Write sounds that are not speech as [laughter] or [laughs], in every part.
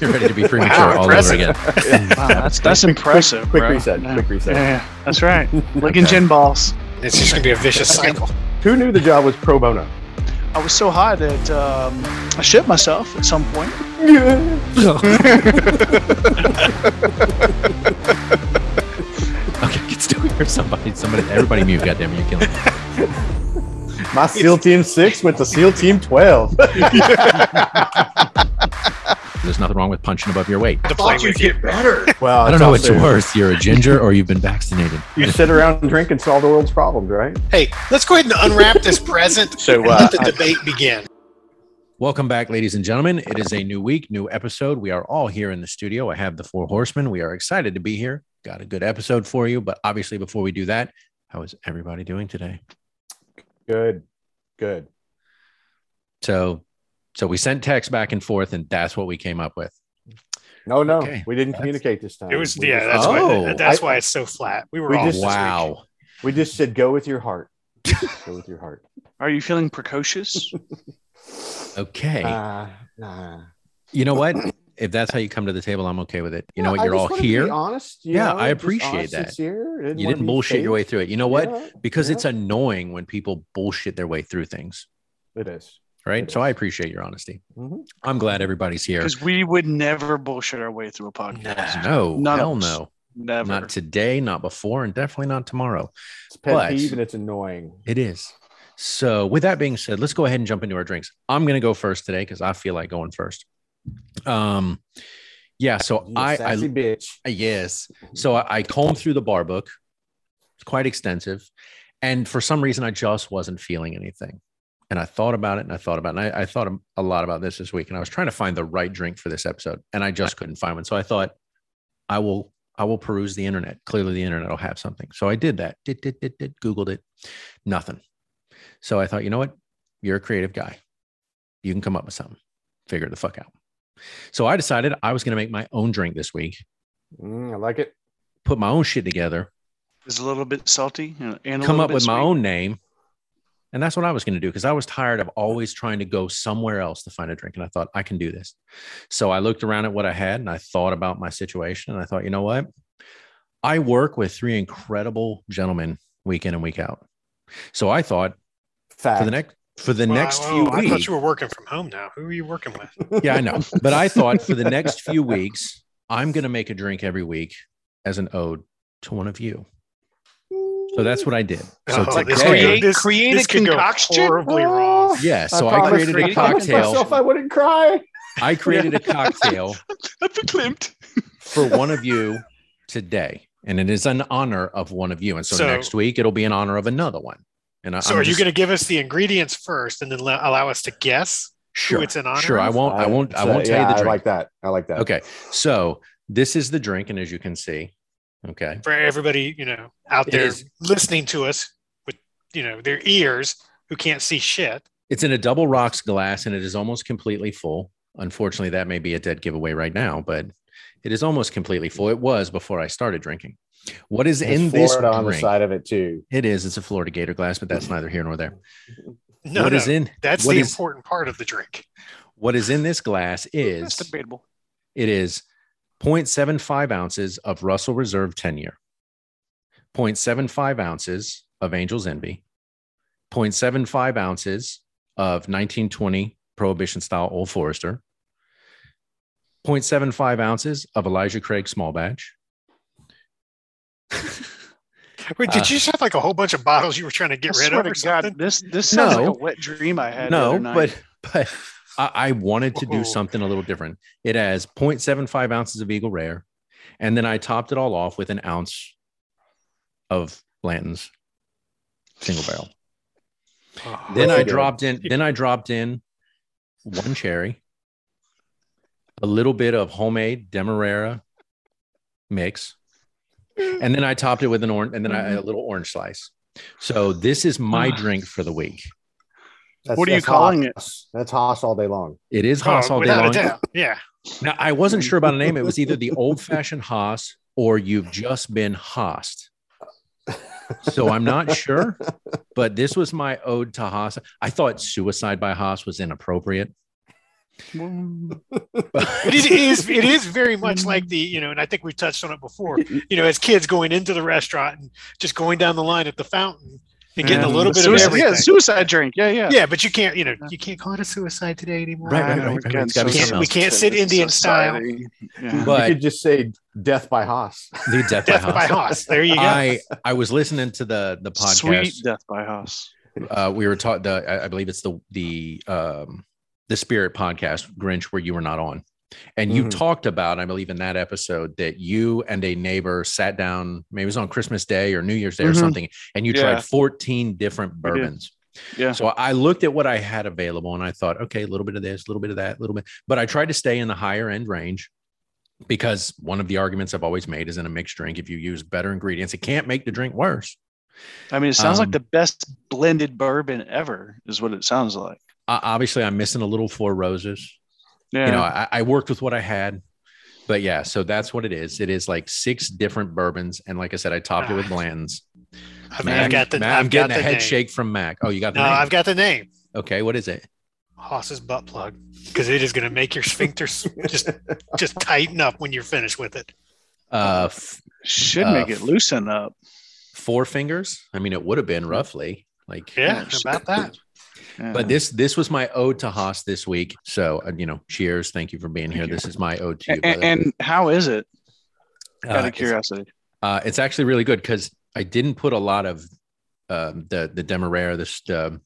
You're ready to be [laughs] premature Wow, all over again. [laughs] Wow, that's that's impressive. quick bro. reset, Yeah. quick reset. Yeah, yeah, that's right. [laughs] Licking gin balls. It's just gonna be a vicious cycle. Who knew the job was pro bono? I was so high that um, I shit myself at some point. Okay, can still hear somebody. Somebody, everybody mute. Goddamn, you're killing me. My [laughs] SEAL Team Six went to SEAL Team Twelve. [laughs] There's nothing wrong with punching above your weight. To play with you. better. well, I don't know what's worse. You're a ginger or you've been vaccinated. You sit around and drink and solve the world's problems, right? Hey, let's go ahead and unwrap this present So, and uh, let the I- debate begin. Welcome back, ladies and gentlemen. It is a new week, new episode. We are all here in the studio. I have the four horsemen. We are excited to be here. Got a good episode for you. But obviously, before we do that, how is everybody doing today? Good, good. So, so we sent text back and forth, and that's what we came up with. No, no, Okay. we didn't That's- communicate this time. It was We yeah. just- That's Oh. why. That's I- why it's so flat. We were We off just- this week. Wow. we just said go with your heart. [laughs] go with your heart. Are you feeling precocious? Okay. Uh, nah. you know what? If that's how you come to the table, I'm okay with it. You know what? You're just all wanted to be here. honest. you Yeah, know, I appreciate honest, that. sincere. You wanna didn't be bullshit your way through it. You know what? Yeah, Because yeah, it's annoying when people bullshit their way through things, it is. right? It So is. I appreciate your honesty. Mhm. I'm glad everybody's here. Because we would never bullshit our way through a podcast. No, None hell no. Never. Not today, not before, and definitely not tomorrow. It's pet But- peeve and it's annoying. It is. So, with that being said, let's go ahead and jump into our drinks. I'm going to go first today because I feel like going first. Um, yeah. So You I, I, bitch. yes. So I, I combed through the bar book. It's quite extensive, and for some reason, I just wasn't feeling anything. And I thought about it, and I thought about it, and I, I thought a lot about this this week. And I was trying to find the right drink for this episode, and I just couldn't find one. So I thought, I will, I will peruse the internet. Clearly, the internet will have something. So I did that. Did did did did. Googled it. Nothing. So I thought, you know what? You're a creative guy. You can come up with something. Figure the fuck out. So I decided I was going to make my own drink this week. Mm, I like it. Put my own shit together. It's a little bit salty and and a come little up bit with my own name. And that's what I was going to do because I was tired of always trying to go somewhere else to find a drink. And I thought, I can do this. So I looked around at what I had and I thought about my situation. And I thought, you know what? I work with three incredible gentlemen week in and week out. So I thought Fact. for the next for the Well, next I- few weeks, I thought you were working from home now. Who are you working with? [laughs] yeah, I know. But I thought for the next [laughs] few weeks, I'm going to make a drink every week as an ode to one of you. So that's what I did. Oh, so Oh, this create- this, create this a concoction? horribly oh, wrong. yeah. So I I, created a promised cocktail. myself I wouldn't cry. I created a [laughs] cocktail That's verklempt. for one of you today, and it is an honor of one of you. And so, So- next week it'll be an honor of another one. And I, So I'm are you going to give us the ingredients first and then la- allow us to guess? Sure, it's in honor sure. I won't. I won't. I So, won't tell yeah, you the drink. I like that. I like that. Okay. So this is the drink, and as you can see, okay, For everybody, you know, out It there is. listening to us with, you know, their ears who can't see shit. it's in a double rocks glass, and it is almost completely full. Unfortunately, that may be a dead giveaway right now, but it is almost completely full. It was before I started drinking. What is There's in this Florida on the side of it too. It is. It's a Florida Gator glass, but that's neither here nor there. [laughs] No, What no, is in? that's what the is- important part of the drink. What is in this glass [laughs] is That's debatable. It is 0.75 ounces of Russell Reserve 10 year, 0.75 ounces of Angel's Envy, 0.75 ounces of 1920 Prohibition style Old Forester, 0.75 ounces of Elijah Craig small batch. [laughs] Wait, did Uh, you just have like a whole bunch of bottles you were trying to get I rid of or God, something? this this sounds No. like a wet dream I had. no, but but I, I wanted to do something a little different. It has 0.75 ounces of Eagle Rare, and then I topped it all off with an ounce of Blanton's single barrel. Oh, then I it good? dropped in. Then I dropped in one cherry, a little bit of homemade Demerara mix, Mm-hmm. and then I topped it with an orange, and then I, mm-hmm. a little orange slice. So this is my ah. drink for the week. That's, What are you calling Haas. That's Haas all day long. It is Haas oh, all day long. Yeah. Now I wasn't sure about a name. It was either the old fashioned Haas or you've just been Haased. So I'm not sure, but this was my ode to Haas. I thought suicide by Haas was inappropriate. It is, it is it is very much like the you know, and I think we've touched on it before. You know, as kids going into the restaurant and just going down the line at the fountain and getting a little bit of Suicide- everything. Yeah, suicide drink. Yeah, yeah. Yeah, but you can't, you know, you can't call it a suicide today anymore. Right, right, right, we're right. getting It's gotta be so something we can't sit sensitive Indian style. society. Yeah. But you could just say death by Haas. the death, Death by by Haas. Haas. There you go. I I was listening to the the podcast. Sweet death by Haas. uh, we were taught the I- I believe it's the the um the Spirit podcast Grinch where you were not on, and you Mhm. talked about I believe in that episode that you and a neighbor sat down maybe it was on Christmas Day or New Year's Day or Mhm. something, and you Yeah. tried fourteen different bourbons. Yeah. So I looked at what I had available and I thought, okay, a little bit of this, a little bit of that, a little bit, but I tried to stay in the higher end range because one of the arguments I've always made is in a mixed drink, if you use better ingredients, it can't make the drink worse. I mean, it sounds Um, like the best blended bourbon ever, is what it sounds like. Obviously, I'm missing a little Four Roses. Yeah. you know I, I worked with what i had but yeah so that's what it is it is like six different bourbons and like i said i topped it with bland's I mean, I got the. Mac, I've i'm getting got a the head name. shake from mac oh you got the No, name I've got the name. okay what is it Haas's butt plug because it is going to make your sphincters just just tighten up when you're finished with it. uh f- Should uh, make it loosen up. four fingers i mean it would have been roughly like Yeah, about that. Yeah. but this this was my ode to haas this week so uh, you know cheers thank you for being here you. this is my ode to you and, and, how is it? Uh, Out of it's- curiosity. Uh, it's actually really good because I didn't put a lot of um, the the Demerara, this um,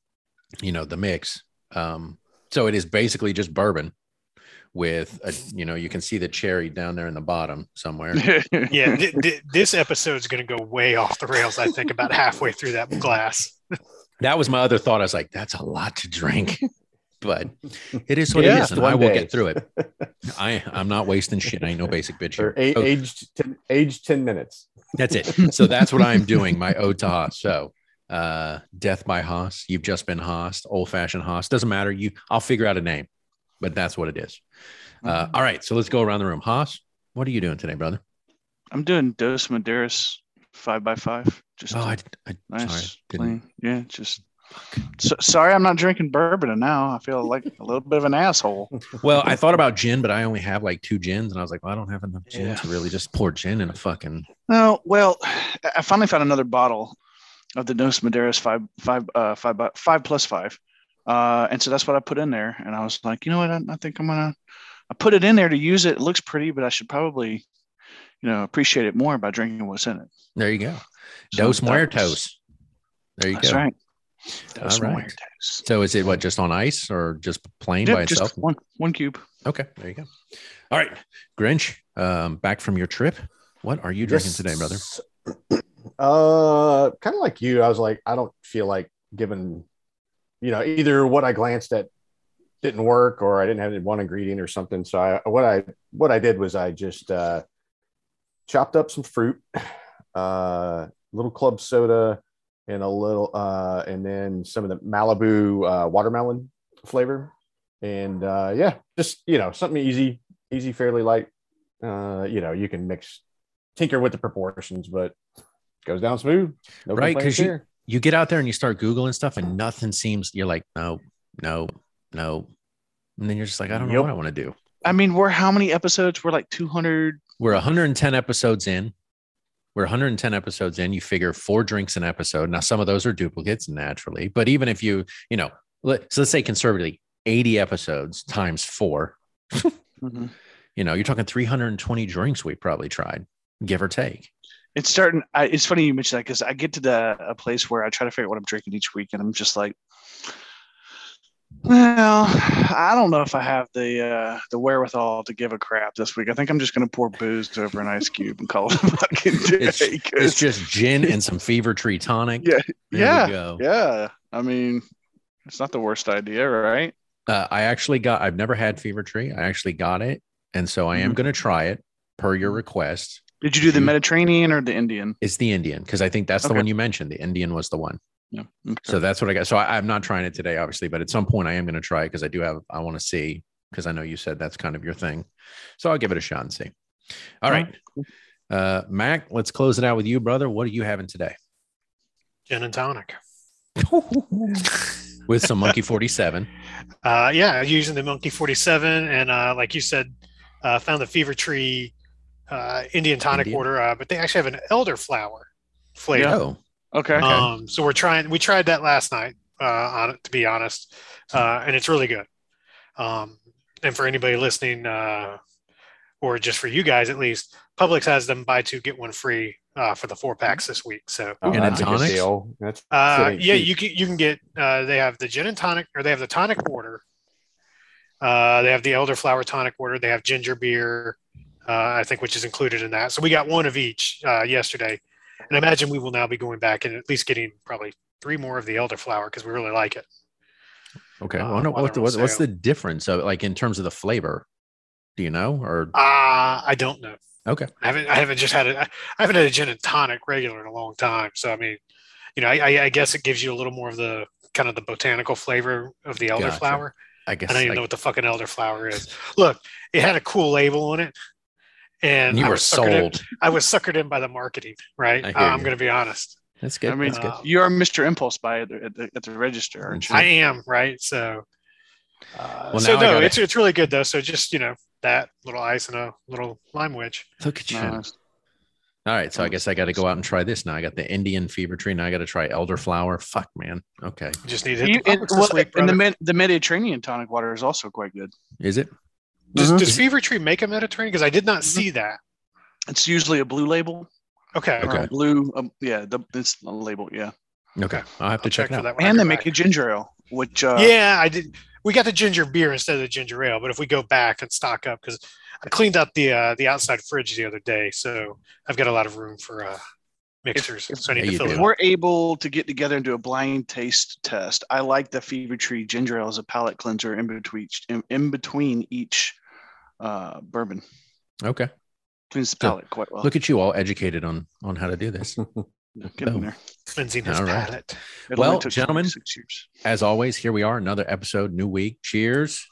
you know the mix. Um, so it is basically just bourbon with a you know you can see the cherry down there in the bottom somewhere. [laughs] Yeah, th- th- this episode is going to go way off the rails. I think about halfway through that glass. [laughs] that was my other thought. I was like, that's a lot to drink, [laughs] but it is what yeah, it is, and I will day. get through it. [laughs] I I'm not wasting shit. I ain't no basic bitch Or here. a- Oh, aged ten, aged ten minutes. That's it. So that's what I'm doing. My ode to Haas. So uh death by Haas. You've just been Haas, old fashioned Haas. Doesn't matter. You I'll figure out a name, but that's what it is. Uh all right. So let's go around the room. Haas, what are you doing today, brother? I'm doing Dos Maderas five by five. Just Oh, I, I nice, clean. Yeah, just. So, sorry, I'm not drinking bourbon, and now I feel like a little bit of an asshole. [laughs] well, I thought about gin, but I only have like two gins, and I was like, well, I don't have enough gin Yeah. to really just pour gin in a fucking No, well, I finally found another bottle of the Dos Maderas five five uh five by, five plus five, uh, and so that's what I put in there. And I was like, you know what? I, I think I'm gonna. I put it in there to use it. It looks pretty, but I should probably, you know, appreciate it more by drinking what's in it. there you go. So Dos that was- Muertos. There you go. That's go. right. Dos All right. Muertos. So is it what just on ice or just plain Yep, by just itself? one one cube. Okay, there you go. All right, Grinch, um, back from your trip. What are you drinking Yes. today, brother? [clears throat] Uh, kind of like you. I was like, I don't feel like giving, you know, either what I glanced at didn't work or I didn't have one ingredient or something. So I, what I, what I did was I just uh, chopped up some fruit, [sighs] uh, little club soda, and a little, uh, and then some of the Malibu uh, watermelon flavor, and uh, yeah, just you know, something easy, easy, fairly light. Uh, you know, you can mix, tinker with the proportions, but goes down smooth. No Right, 'cause complaints you-. You get out there and you start googling stuff, and nothing seems. You're like, no, no, no, and then you're just like, I don't know Yep. what I want to do. I mean, we're how many episodes? We're like 200. We're 110 episodes in. We're 110 episodes in. You figure four drinks an episode. Now, some of those are duplicates naturally, but even if you, you know, let, so let's say conservatively 80 episodes times four, Mhm. you know, you're talking 320 drinks we probably tried, give or take. It's starting. I, it's funny you mention that because I get to the a place where I try to figure out what I'm drinking each week, and I'm just like, well, I don't know if I have the uh, the wherewithal to give a crap this week. I think I'm just going to pour booze over an ice cube and call it a fucking [laughs] day. It's, it's just gin and [laughs] some fever tree tonic. Yeah, There yeah, go. yeah. I mean, it's not the worst idea, right? Uh, I actually got, I've never had fever tree. I actually got it. And so I am Mhm. going to try it per your request. Did you do the Mediterranean or the Indian? It's the Indian because I think that's the one you mentioned. The Indian was the one. Yeah. Okay. So that's what I got. So I, I'm not trying it today, obviously, but at some point I am going to try it because I do have, I want to see because I know you said that's kind of your thing. So I'll give it a shot and see. All All right. Uh, Mac, let's close it out with you, brother. What are you having today? Gin and tonic. [laughs] with some Monkey 47. Uh, yeah, using the Monkey 47, and uh, like you said, uh, found the Fever Tree uh, Indian tonic Indian. water, uh, but they actually have an elderflower flavor. Oh, Okay. Um, so we're trying. We tried that last night. Uh, on it, to be honest, uh, and it's really good. Um, and for anybody listening, uh, or just for you guys at least, Publix has them buy two get one free uh, for the four packs this week. So Oh, And a that's a good tonic? That's uh, yeah, you can you can get. Uh, they have the gin and tonic, or they have the tonic water. Uh, they have the elderflower tonic water. They have ginger beer, uh, I think, which is included in that. So we got one of each uh, yesterday, and I imagine we will now be going back and at least getting probably three more of the elderflower because we really like it. okay. Uh, I while what, what, what's the difference of like in terms of the flavor? Do you know? Or Uh, I don't know. okay, I haven't. I haven't just had it. I haven't had a gin and tonic regular in a long time. So I mean, you know, I, I, I guess it gives you a little more of the kind of the botanical flavor of the Gotcha. elderflower. I guess I don't even like, know what the fucking elderflower is. Look, it had a cool label on it, and you I were was suckered in- sold. I was suckered in by the marketing. Right, I uh, hear I'm going to be honest. That's good. I mean, good. You are Mr. Impulse Buy at the, at the, at the register, aren't you? I am right. So, uh, Well, so no, gotta- it's it's really good though. So just you know that little ice and a little lime wedge. Look at you. Nice. All right, so I guess I got to go out and try this now. I got the Indian fever tree. Now I got to try elderflower. Fuck, man. Okay, You just need to hit You- the and, Publix well, week, and the the Mediterranean tonic water is also quite good. is it? Does, Mhm. does Fever Tree make a Mediterranean? Because I did not Mhm. see that. It's usually a blue label. Okay. Okay. a blue, um, yeah, the, it's a label, yeah. Okay, I'll have to I'll check, it for out. that And go they make back. a ginger ale, which uh, yeah, I did. We got the ginger beer instead of the ginger ale. But if we go back and stock up, because I cleaned out the uh, the outside fridge the other day, so I've got a lot of room for uh, mixers. if- so I need to fill it up. we're able to get together and do a blind taste test, I like the Fever Tree ginger ale as a palate cleanser in between in, in between each uh, bourbon. Okay, Cleans the Good. palate quite well. look at you all educated on on how to do this. [laughs] Get in there. Cleansing his All right. palate. It Well, gentlemen. As always, here we are, another episode, new week. Cheers.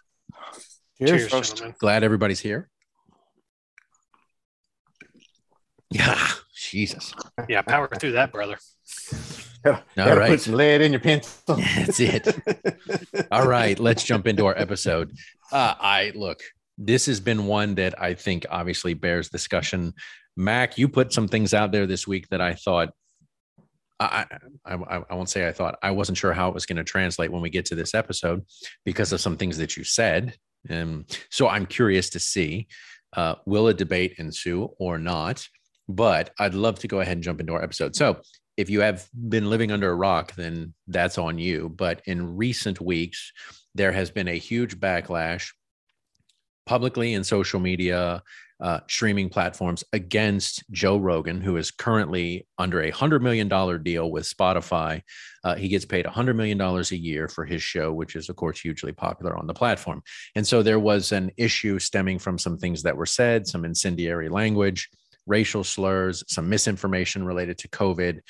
Cheers, Toast. gentlemen. Glad everybody's here. Yeah, Jesus. Yeah, power through that, brother. All Gotta. Put some lead in your pencil. That's it. [laughs] All right, let's jump into our episode. Uh, I look, this has been one that I think obviously bears discussion. Mac, you put some things out there this week that I thought, I, I, I, won't say I thought, I wasn't sure how it was going to translate when we get to this episode because of some things that you said. And so I'm curious to see uh, will a debate ensue or not? But I'd love to go ahead and jump into our episode. So if you have been living under a rock, then that's on you. But in recent weeks, there has been a huge backlash publicly in social media, uh, streaming platforms against Joe Rogan, who is currently under a $100 million deal with Spotify. Uh, he gets paid $100 million a year for his show, which is, of course, hugely popular on the platform. And so there was an issue stemming from some things that were said, some incendiary language, racial slurs, some misinformation related to COVID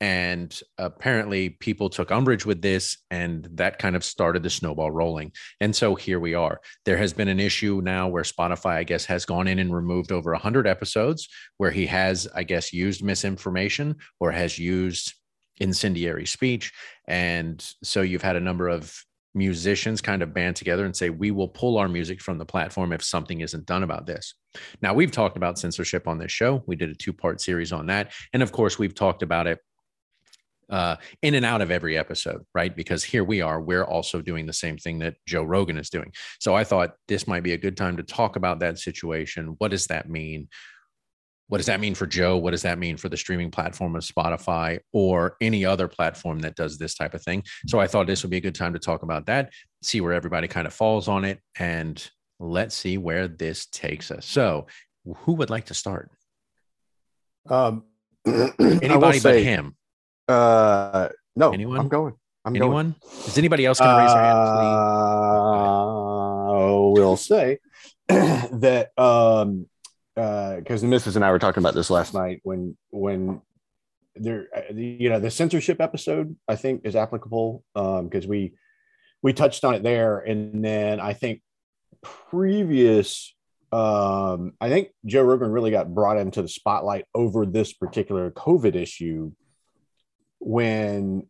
and apparently people took umbrage with this and that kind of started the snowball rolling. And so here we are. There has been an issue now where spotify i guess has gone in and removed over 100 episodes where he has i guess used misinformation or has used incendiary speech. And so you've had a number of musicians kind of band together and say we will pull our music from the platform if something isn't done about this. Now we've talked about censorship on this show. We did a two part series on that. And of course we've talked about it uh, in and out of every episode, right? Because here we are, we're also doing the same thing that Joe Rogan is doing. So I thought this might be a good time to talk about that situation. What does that mean? What does that mean for Joe? What does that mean for the streaming platform of Spotify or any other platform that does this type of thing? So I thought this would be a good time to talk about that, see where everybody kind of falls on it, and let's see where this takes us. So, who would like to start? Um, [clears throat] Anybody but say, him. Uh, no, Anyone? I'm going. I'm going. Anyone? Is anybody else going to raise their hand? Uh, will say [clears throat] that um, uh because the missus and I were talking about this last night when when there uh, you know the censorship episode I think is applicable um because we we touched on it there and then I think previous um, I think Joe Rogan really got brought into the spotlight over this particular COVID issue when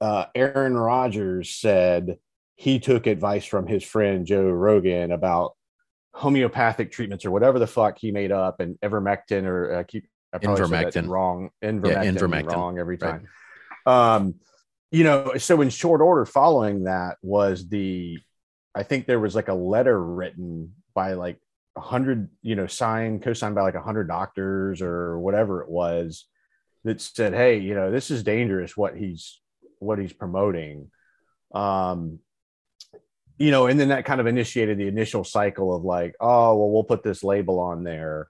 uh, Aaron Rodgers said he took advice from his friend Joe Rogan about homeopathic treatments or whatever the fuck he made up and ivermectin or uh, keep I Invermectin. wrong invermectin, Yeah, invermectin. wrong every Right. time. Um, you know, so in short order, following that was the, I think there was like a letter written by like a hundred, you know, signed, co-signed by like a hundred doctors or whatever it was that said, Hey, you know, this is dangerous what he's, what he's promoting. Um, you know, and then that kind of initiated the initial cycle of like, oh, well, we'll put this label on there.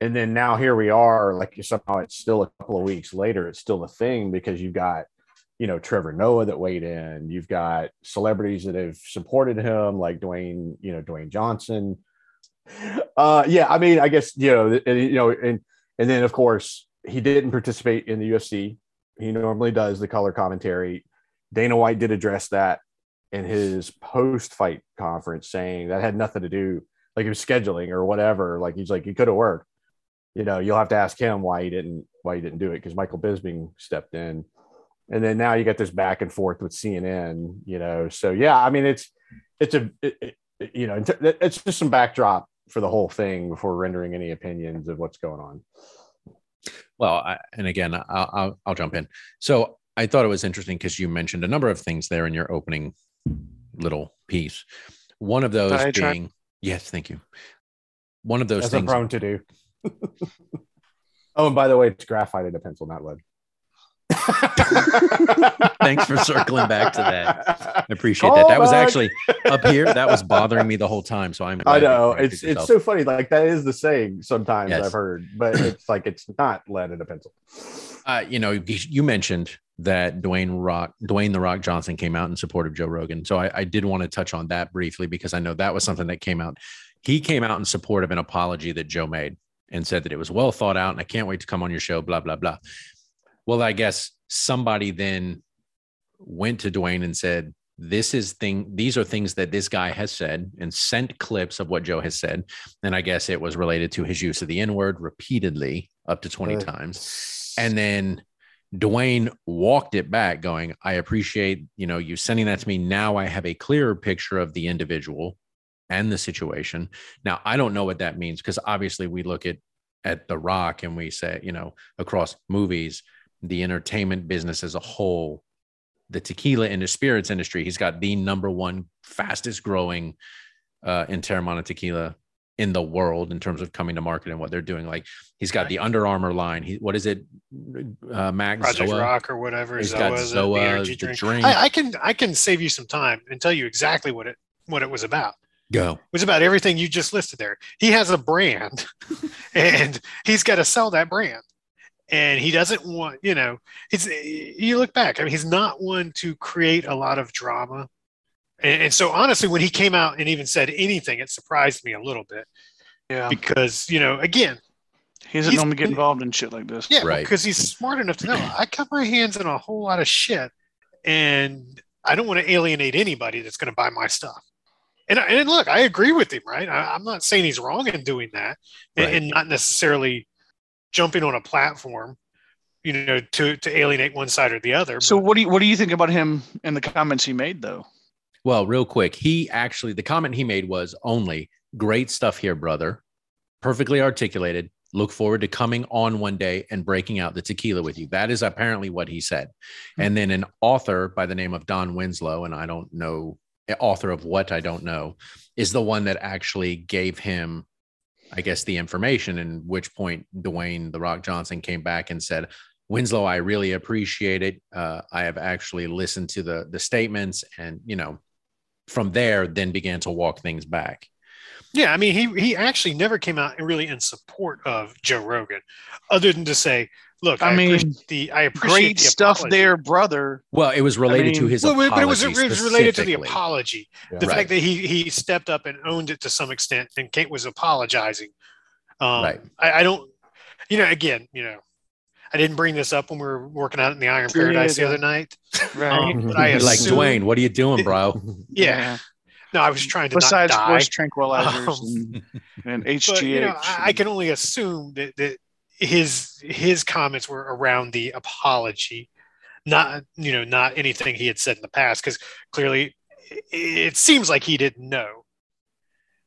And then now here we are, like somehow it's still a couple of weeks later, it's still a thing because you've got, you know, Trevor Noah that weighed in. You've got celebrities that have supported him, like Dwayne, you know, Dwayne Johnson. Uh, yeah, I mean, I guess you know, you know, and and then of course he didn't participate in the UFC. He normally does the color commentary. Dana White did address that in his post-fight conference, saying that had nothing to do, like it was scheduling or whatever. Like he's like, he could have worked. You know, you'll have to ask him why he didn't why he didn't do it because Michael Bisping stepped in, and then now you get this back and forth with CNN. You know, so yeah, I mean it's it's a it, it- you know it's just some backdrop for the whole thing before rendering any opinions of what's going on. Well, I, and again, I'll, I'll, I'll jump in. So I thought it was interesting because you mentioned a number of things there in your opening little piece. One of those Diatribe? being, yes, thank you. One of those I'm things. prone to do. [laughs] oh, and by the way, it's graphite in a pencil, not lead. Thanks for circling back to that. I appreciate that. That was actually up here. That was bothering me the whole time. So I'm. [laughs] I know it's it's yourself. so funny. Like that is the saying sometimes Yes. I've heard, but it's like it's not lead in a pencil. uh, you know, you- you mentioned that Dwayne Rock, Dwayne the Rock Johnson came out in support of Joe Rogan. So I, I did want to touch on that briefly because I know that was something that came out. He came out in support of an apology that Joe made and said that it was well thought out and I can't wait to come on your show, blah, blah, blah. Well, I guess somebody then went to Dwayne and said, this is thing, these are things that this guy has said and sent clips of what Joe has said. And I guess it was related to his use of the N word repeatedly up to 20 Uh, times. And then Dwayne walked it back, going, I appreciate, you know, you sending that to me. Now I have a clearer picture of the individual and the situation. Now I don't know what that means because obviously we look at at The Rock and we say, you know, across movies, the entertainment business as a whole, the tequila and the spirits industry, he's got the number one fastest growing uh in Teremana tequila in the world in terms of coming to market and what they're doing. Like he's got the Under Armour line. He what is it? Uh Max Project Zoa. Rock or whatever. He's Zoa, got the- Zoa, the energy the drink. drink. I, I can I can save you some time and tell you exactly what it what it was about. Go. It was about everything you just listed there. He has a brand [laughs] and he's got to sell that brand. And he doesn't want, you know, he's you look back, I mean, he's not one to create a lot of drama. And, and so honestly, when he came out and even said anything, it surprised me a little bit Yeah, because, you know, again, he doesn't normally get involved in shit like this. yeah, Right. because he's smart enough to know [clears throat] I cut my hands in a whole lot of shit, and I don't want to alienate anybody that's going to buy my stuff. And, and look, I agree with him, right? I, I'm not saying he's wrong in doing that, and, and not necessarily jumping on a platform, you know, to to alienate one side or the other. So but- what do you what do you think about him and the comments he made though? Well, real quick, he actually the comment he made was only great stuff here, brother. Perfectly articulated. Look forward to coming on one day and breaking out the tequila with you. That is apparently what he said. Hmm. And then an author by the name of Don Winslow, and I don't know author of what I don't know, is the one that actually gave him, I guess, the information. And which point Dwayne the Rock Johnson came back and said, Winslow, I really appreciate it. Uh, I have actually listened to the the statements, and you know, from there, then began to walk things back. yeah, I mean, he he actually never came out really in support of Joe Rogan, other than to say, "Look, I I, mean, the I appreciate Great the stuff there, brother. Well, it was related to mean- his Well, but it was, it was related to the apology. Yeah. The Right. fact that he he stepped up and owned it to some extent, and Kate was apologizing. Um, Right. I, I don't, you know, again, you know, I didn't bring this up when we were working out in the Iron Yeah, Paradise the other night. Right. Um, but I You're like Dwayne, what are you doing, bro? [laughs] yeah. No, I was trying to Besides not die. horse tranquilizers Um, and, and HGH. [laughs] but you know, I, I can only assume that, that his his comments were around the apology. not you know not anything he had said in the past because clearly it, it seems like he didn't know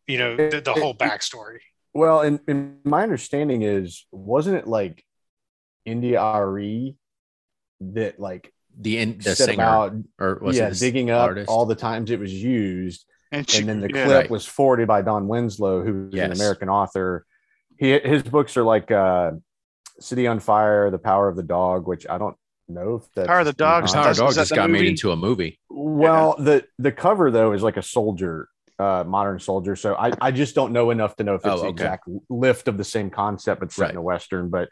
you know the, the whole backstory Well, and, and my understanding is, wasn't it like India Arie that like The in, the set singer about or was yeah it digging up artist? all the times it was used, And, she, and then the yeah. clip Right. was forwarded by Don Winslow, who's an Yes. American author. He his books are like uh, City on Fire, The Power of the Dog, which I don't know if that's Power of the Dog, behind- Power That's- Dog that just the got made into a movie. Well, the the cover though is like a soldier, uh, modern soldier. So I, I just don't know enough to know if it's Oh, the okay. exact lift of the same concept, but set Right. in a western. But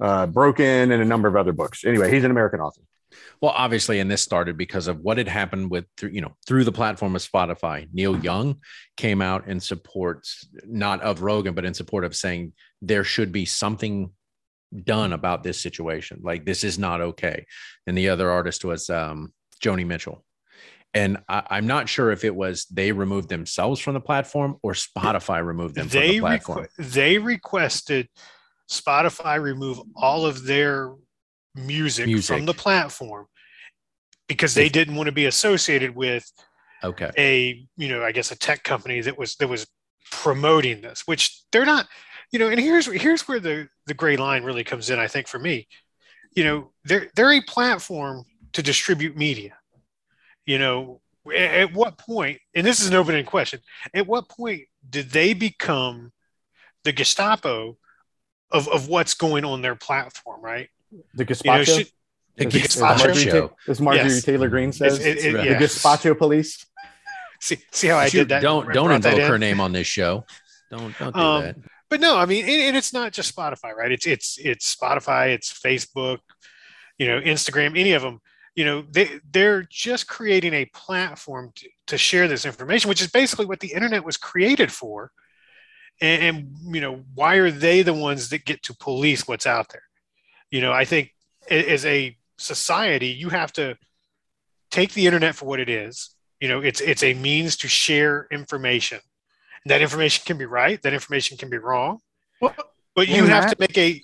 uh, Broken and a number of other books. Anyway, he's an American author. Well, obviously, and this started because of what had happened with through you know through the platform of Spotify. Neil Young came out in support not of Rogan, but in support of saying there should be something done about this situation. Like this is not okay. And the other artist was um, Joni Mitchell. And I, I'm not sure if it was they removed themselves from the platform or Spotify removed them from they the platform. requ- they requested Spotify remove all of their music, Music. from the platform because they didn't want to be associated with okay. a you know I guess a tech company that was that was promoting this, which they're not. You know, and here's here's where the the gray line really comes in. I think for me, you know, they're they're a platform to distribute media. You know, at what? And this is an open-ended question. At what point did they become the Gestapo of of what's going on their platform? Right? The You know, Gazpacho. should, The as- as Gazpacho Marjorie show. Ta- as Marjorie Yes. Taylor Greene says, It's- it- it- right. the yeah. Gazpacho police. see see how I Shoot, did that. don't don't invoke her name on this show. Don't don't do Um, that. but no, I mean, and, and it's not just Spotify, right? It's it's it's Spotify, it's Facebook, you know, Instagram, any of them. You know, they they're just creating a platform to, to share this information, which is basically what the internet was created for. And, and you know, why are they the ones that get to police what's out there? You know, I think as a society, you have to take the internet for what it is. You know, it's it's a means to share information. and That information can be right. That information can be wrong. Well, But you have Matt. to make a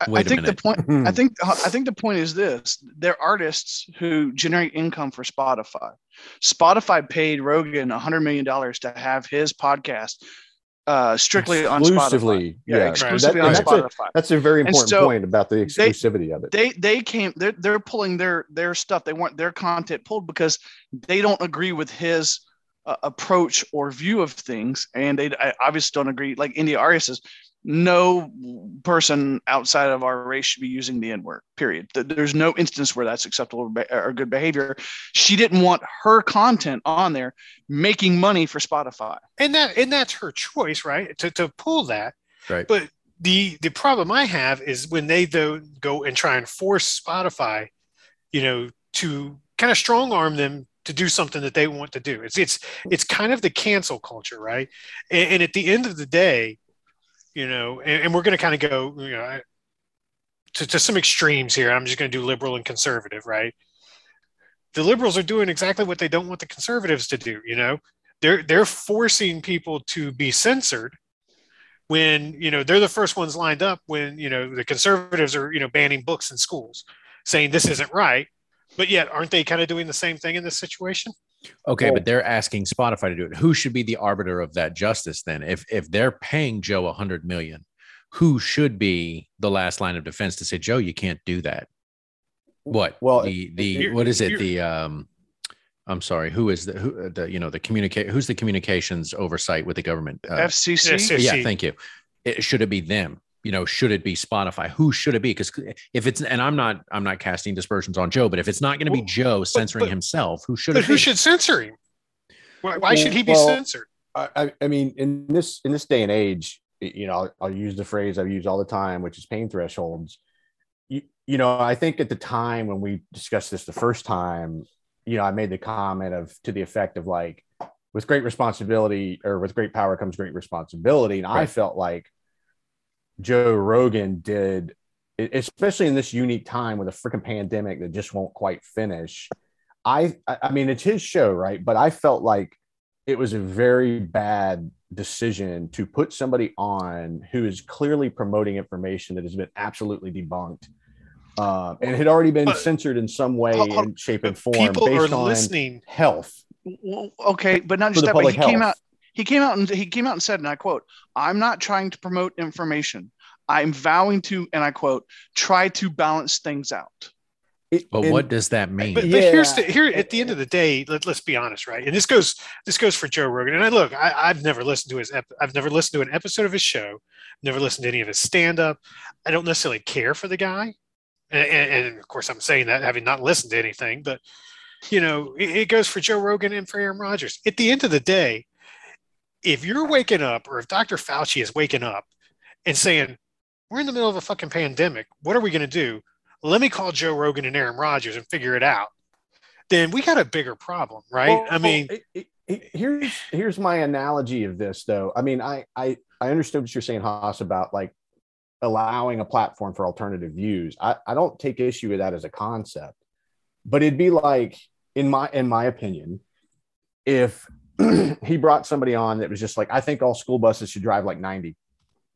I- I Wait a think the point. Hmm. I think I think the point is this: they're artists who generate income for Spotify. Spotify paid Rogan a hundred million dollars to have his podcast uh, strictly on Spotify. exclusively. Yeah, Yeah, exclusively That- on that's, a, that's a very important so point about the exclusivity of it. they they came they're they're pulling their their stuff they want their content pulled because they don't agree with his uh, approach or view of things and they I obviously don't agree like india Arie says no person outside of our race should be using the n-word period there's no instance where that's acceptable or, or good behavior she didn't want her content on there making money for spotify and that and that's her choice, right? To to pull that. Right. But the the problem I have is when they though go and try and force Spotify, you know, to kind of strong arm them to do something that they want to do. It's it's it's kind of the cancel culture, right? And, and at the end of the day, you know, and, and we're going to kind of go, you know, to, to some extremes here. I'm just going to do liberal and conservative, right? The liberals are doing exactly what they don't want the conservatives to do. You know, they're they're forcing people to be censored when you know they're the first ones lined up when you know the conservatives are you know banning books in schools saying this isn't right but yet aren't they kind of doing the same thing in this situation Okay, Well- but they're asking Spotify to do it. Who should be the arbiter of that justice then? If if they're paying Joe a hundred million, who should be the last line of defense to say, Joe, you can't do that? What? Well, the the you're- what is it? you're- The um, I'm sorry. Who is the who uh, the you know the communicate? Who's the communications oversight with the government? Uh, fcc Yes, yes. yeah, thank you. It, should it be them? You know, should it be Spotify? Who should it be? Because if it's and I'm not I'm not casting dispersions on Joe, but if it's not going to be Well, Joe censoring but- himself, who should but it who be? should censor him why, why should he be Well, censored I, I- I mean, in this in this day and age, you know, I'll, I'll use the phrase I've used all the time, which is pain thresholds. You, you know, I think at the time when we discussed this the first time, you know, I made the comment of to the effect of like, with great responsibility or with great power comes great responsibility, and I felt like Joe Rogan did, especially in this unique time with a freaking pandemic that just won't quite finish. I, I mean, it's his show, right? But I felt like it was a very bad decision to put somebody on who is clearly promoting information that has been absolutely debunked um, and had already been But- censored in some way, in shape, and form, People are based on listening. health. Okay, but not just that. But he public came out. He came out and he came out and said, and I quote: "I'm not trying to promote information. I'm vowing to, and I quote, try to balance things out." It- But and- what does that mean? But, but here's the here at the end of the day, let, let's be honest, right? And this goes this goes for Joe Rogan. And I look, I, I've never listened to his ep- I've never listened to an episode of his show, never listened to any of his stand up. I don't necessarily care for the guy, and, and, and of course I'm saying that having not listened to anything, but you know it, it goes for Joe Rogan and for Aaron Rodgers. At the end of the day, if you're waking up or if Dr. Fauci is waking up and saying we're in the middle of a fucking pandemic, what are we going to do? let me call Joe Rogan and Aaron Rodgers and figure it out. Then we got a bigger problem, right? Well, I mean, it- it- here's here's my analogy of this, though. I mean, I I I understood what you're saying, Haas, about like allowing a platform for alternative views. I, I don't take issue with that as a concept, but it'd be like, in my in my opinion, if [clears throat] he brought somebody on that was just like, I think all school buses should drive like 90.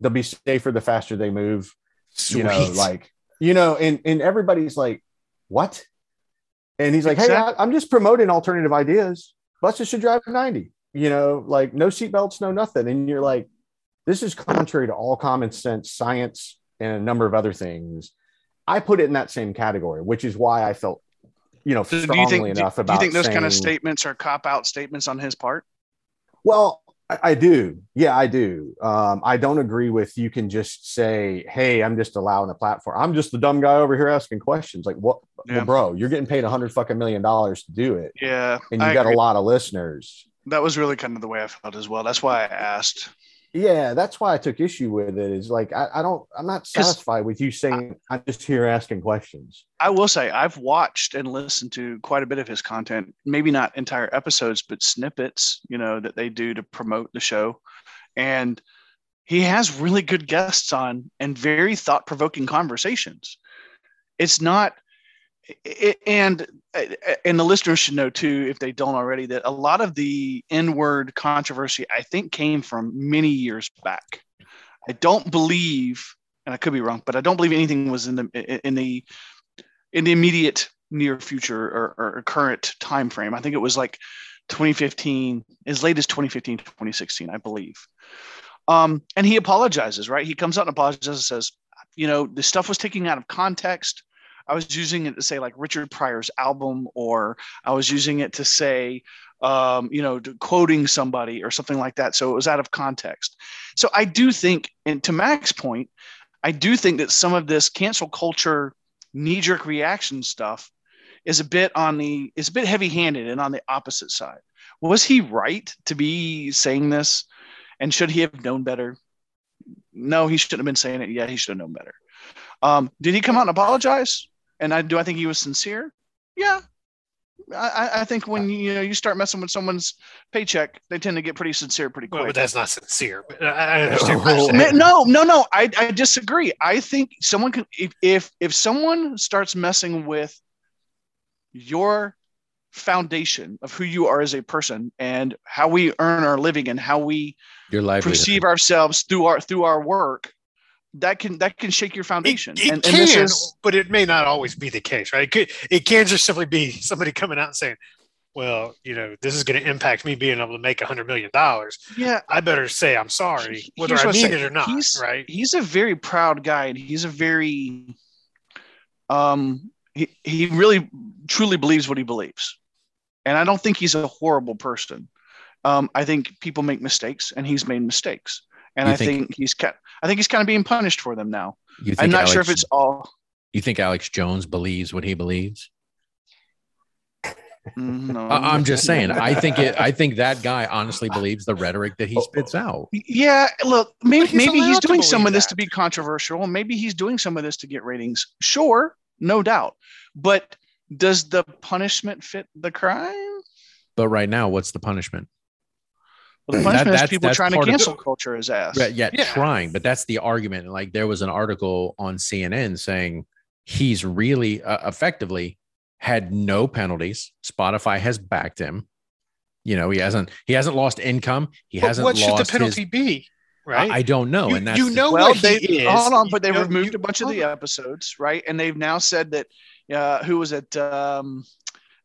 They'll be safer the faster they move. You know, like you know, and and everybody's like, what? And he's like, hey, I, I'm just promoting alternative ideas. Buses should drive 90. You know, like no seatbelts, no nothing. And you're like, this is contrary to all common sense, science, and a number of other things. I put it in that same category, which is why I felt, you know, So strongly do you think? Do, enough do about you think those kind of statements are cop out statements on his part? Well, I, I do. Yeah, I do. Um, I don't agree with you can just say, "Hey, I'm just allowing a platform. I'm just the dumb guy over here asking questions." Like, what, Yeah. well, bro? You're getting paid a hundred fucking million dollars to do it, Yeah, and you I got agree. a lot of listeners. that was really kind of the way I felt as well. That's why I asked. Yeah, that's why I took issue with it. Is like I, I don't. I'm not satisfied with you saying I'm just here asking questions. I will say I've watched and listened to quite a bit of his content. Maybe not entire episodes, but snippets. You know that they do to promote the show, and he has really good guests on and very thought provoking conversations. It's not, and and the listeners should know too, if they don't already, that a lot of the N word controversy I think came from many years back. I don't believe, and I could be wrong, but I don't believe anything was in the in the in the immediate near future or, or current time frame. I think it was like 2015, as late as 2015, 2016, I believe. Um, and he apologizes, right? He comes out and apologizes and says, you know, the stuff was taken out of context. I was using it to say like Richard Pryor's album, or I was using it to say, um, you know, quoting somebody or something like that. So it was out of context. So I do think, and to Mac's point, I do think that some of this cancel culture knee-jerk reaction stuff is a bit on the is a bit heavy-handed and on the opposite side. Was he right to be saying this? And should he have known better? No, he shouldn't have been saying it. Yeah, he should have known better. Um, did he come out and apologize? And I do I think he was sincere? Yeah. I, I- I think when you know you start messing with someone's paycheck, they tend to get pretty sincere pretty quick. well, but that's not sincere. But I, I understand. what you're Oh, saying. Ma- no, no, no. I, I disagree. I think someone can if, if if someone starts messing with your foundation of who you are as a person and how we earn our living and how we Your livelihood. perceive ourselves through our through our work, that can that can shake your foundation. It, it and, can, and this is but it may not always be the case, right? It could, it can just simply be somebody coming out and saying, "Well, you know, this is going to impact me being able to make a hundred million dollars. yeah. I better say I'm sorry, whether I mean it or not." He's, right? He's a very proud guy, and he's a very um he, he really truly believes what he believes. And I don't think he's a horrible person. Um, I think people make mistakes, and he's made mistakes. And You I think- think, he's kind. I think he's kind of being punished for them now. You think I'm not Alex, sure if it's all. You think Alex Jones believes what he believes? No. I, I'm just saying. I think it. I [laughs] think that guy honestly believes the rhetoric that he oh, spits out. Oh. Yeah, look, maybe he's maybe he's doing some believe of this that. to be controversial. Maybe he's doing some of this to get ratings. Sure, no doubt. But does the punishment fit the crime? But right now, what's the punishment? Well, the That- punishment is that's- people trying to part of cancel the- culture is ass. Yeah, yeah, Yeah. trying. But that's the argument. Like there was an article on CNN saying he's really uh, effectively had no penalties. Spotify has backed him. You know, he hasn't he hasn't lost income. He But hasn't what should lost the penalty his, be? right? I, I don't know, you, and that's you the- know well, what they is. hold on, but they know- removed you- a bunch of the episodes, right? And they've now said that uh, who was it? Um,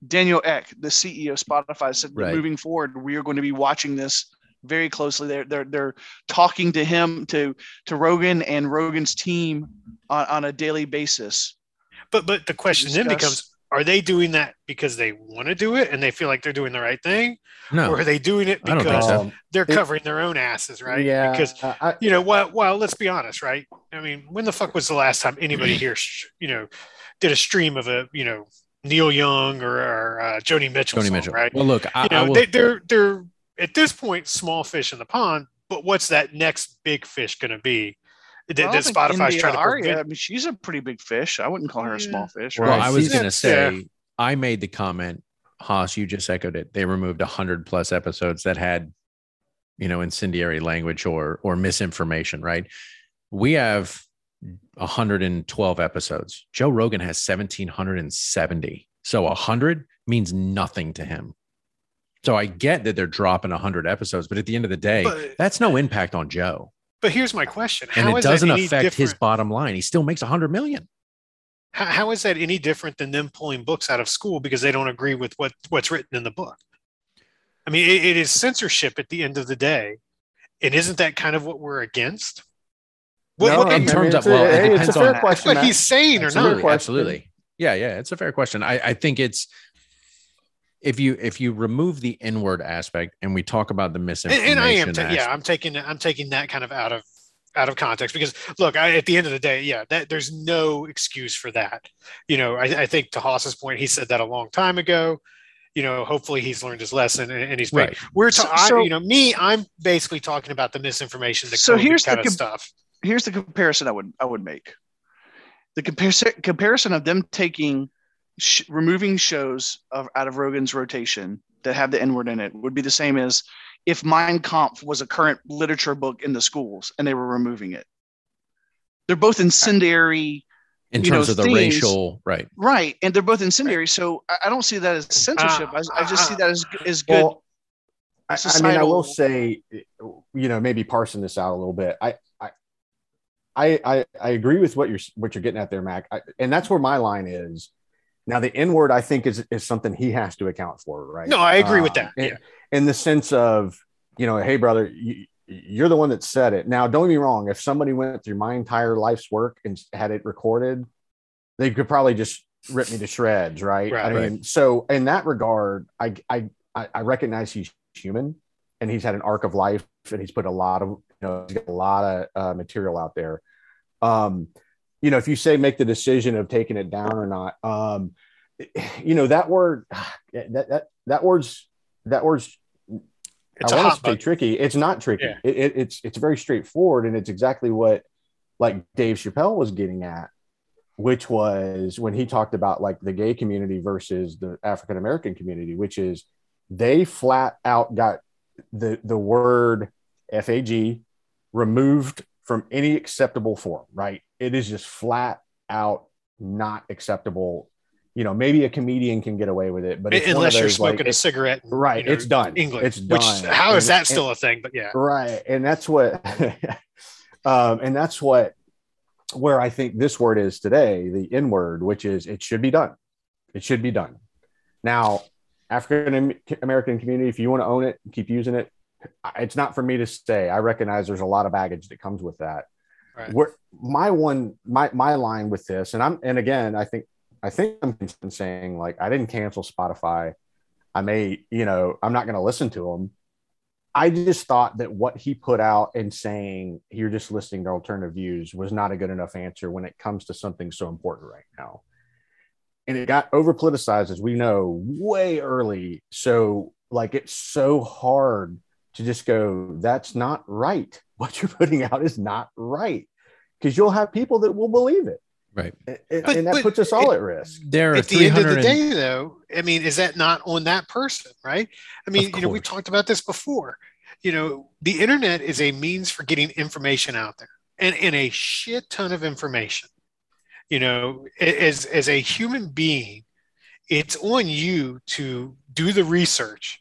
Daniel Ek, the CEO of Spotify, said Right. moving forward, we are going to be watching this very closely. They're they're they're talking to him to to Rogan and Rogan's team on, on a daily basis. But but the question then becomes: Are they doing that because they want to do it and they feel like they're doing the right thing, no. or are they doing it I don't think because so. They're It- covering their own asses, right? Yeah, Because I, I, you know, well, well, let's be honest, right? I mean, when the fuck was the last time anybody [clears throat] here, you know, did a stream of a, you know, Neil Young or, or uh, Joni Mitchell, Joni Mitchell. right? Well, look, I, you I know, will, they, they're they're at this point small fish in the pond. But what's that next big fish going to be? That, Well, I that Spotify's India trying to Arie, prevent. I mean, she's a pretty big fish. I wouldn't call her a small fish. Well, well, Right? I was going to Yeah. say, I made the comment, Haas, you just echoed it. They removed 100 plus episodes that had, you know, incendiary language or or misinformation, right? We have 112 episodes. Joe Rogan has 1770. So 100 means nothing to him. So I get that they're dropping 100 episodes, but at the end of the day, But, that's no impact on Joe. but here's my question: And How it is that doesn't affect his bottom line. He still makes 100 million. how, how is that any different than them pulling books out of school because they don't agree with what what's written in the book i mean it, it is censorship at the end of the day and isn't that kind of what we're against what, no, what, in terms of- a- well, it hey, it's depends a fair on- question. what he's saying or not absolutely. Yeah, yeah, it's a fair question. I, I think it's if you if you remove the inward aspect and we talk about the misinformation. and i am ta- yeah i'm taking i'm taking that kind of out of out of context because look I, at the end of the day yeah that there's no excuse for that you know i, I think to haas's point he said that a long time ago you know hopefully he's learned his lesson and, and he's right. We're So- talking, so- you know, me. I'm basically talking about the misinformation, the So here's the of com- stuff. Here's the comparison I would I would make. The comparison comparison of them taking sh- removing shows of out of Rogan's rotation that have the N word in it would be the same as if Mein Kampf was a current literature book in the schools and they were removing it. They're both incendiary, In you know, terms of the themes- racial, right? right? And they're both incendiary. So I, I don't see that as censorship. Ah, I, I just ah, see that as ah. as good. Well, I, I mean, I will say, you know, maybe parsing this out a little bit. I, I, I, I, I agree with what you're what you're getting at there, Mac, I, and that's where my line is. Now, the N word, I think, is is something he has to account for, right? No, I agree with Um, that. in- Yeah. in the sense of, you know, hey, brother, you, you're the one that said it. Now, don't get me wrong. If somebody went through my entire life's work and had it recorded, they could probably just rip me to shreds, right? I Right. mean, so in that regard, I, I, I I recognize he's human and he's had an arc of life and he's put a lot of, know, a lot of uh, material out there. Um, you know, if you say make the decision of taking it down or not, um, you know, that word, [sighs] that, that, that word's, that word's It's I a want to say button. tricky. It's not tricky. Yeah. It, it, it's it's very straightforward, and it's exactly what like Dave Chappelle was getting at, which was when he talked about like the gay community versus the African American community, which is they flat out got the the word FAG removed from any acceptable form. Right? It is just flat out not acceptable. You know, maybe a comedian can get away with it, but it's one of Unless you're those, like, smoking a cigarette. Right, you know, it's done. England. It's Which done. how is And- that and- still a thing? But yeah. right and that's what [laughs] um and that's what where i think this word is today the n word which is it should be done it should be done now african american community if you want to own it keep using it it's not for me to say i recognize there's a lot of baggage that comes with that Right. where my one my my line with this and i'm and again i think i think i'm saying like i didn't cancel spotify i may you know i'm not going to listen to them I just thought that what he put out and saying you're just listening to alternative views was not a good enough answer when it comes to something so important right now. And it got over politicized, as we know, way early. So, like, it's so hard to just go, that's not right. [laughs] What you're putting out is not right. Because you'll have people that will believe it. Right. And, and- But- and that puts us all it- at risk. There At the end of 300 the and- day, though, I mean, is that not on that person, right? I mean, you know, we course. talked about this before. You know, the internet is a means for getting information out there, and and a shit ton of information. You know, as as a human being, it's on you to do the research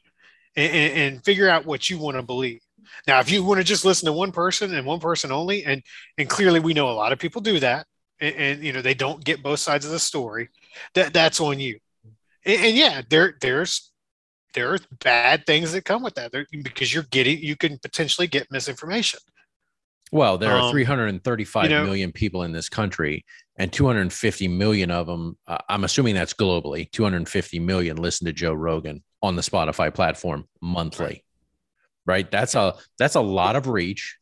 and, and, figure out what you want to believe. Now, if you want to just listen to one person and one person only, and and clearly we know a lot of people do that, and, and you know they don't get both sides of the story, that that's on you. And, and yeah, there there's there are bad things that come with that there, because you're getting you can potentially get misinformation. Well, there are Um, 335 you know- million people in this country, and 250 million of them, uh, I'm assuming that's globally, 250 million listen to Joe Rogan on the Spotify platform monthly. Right. That's a that's a lot of reach.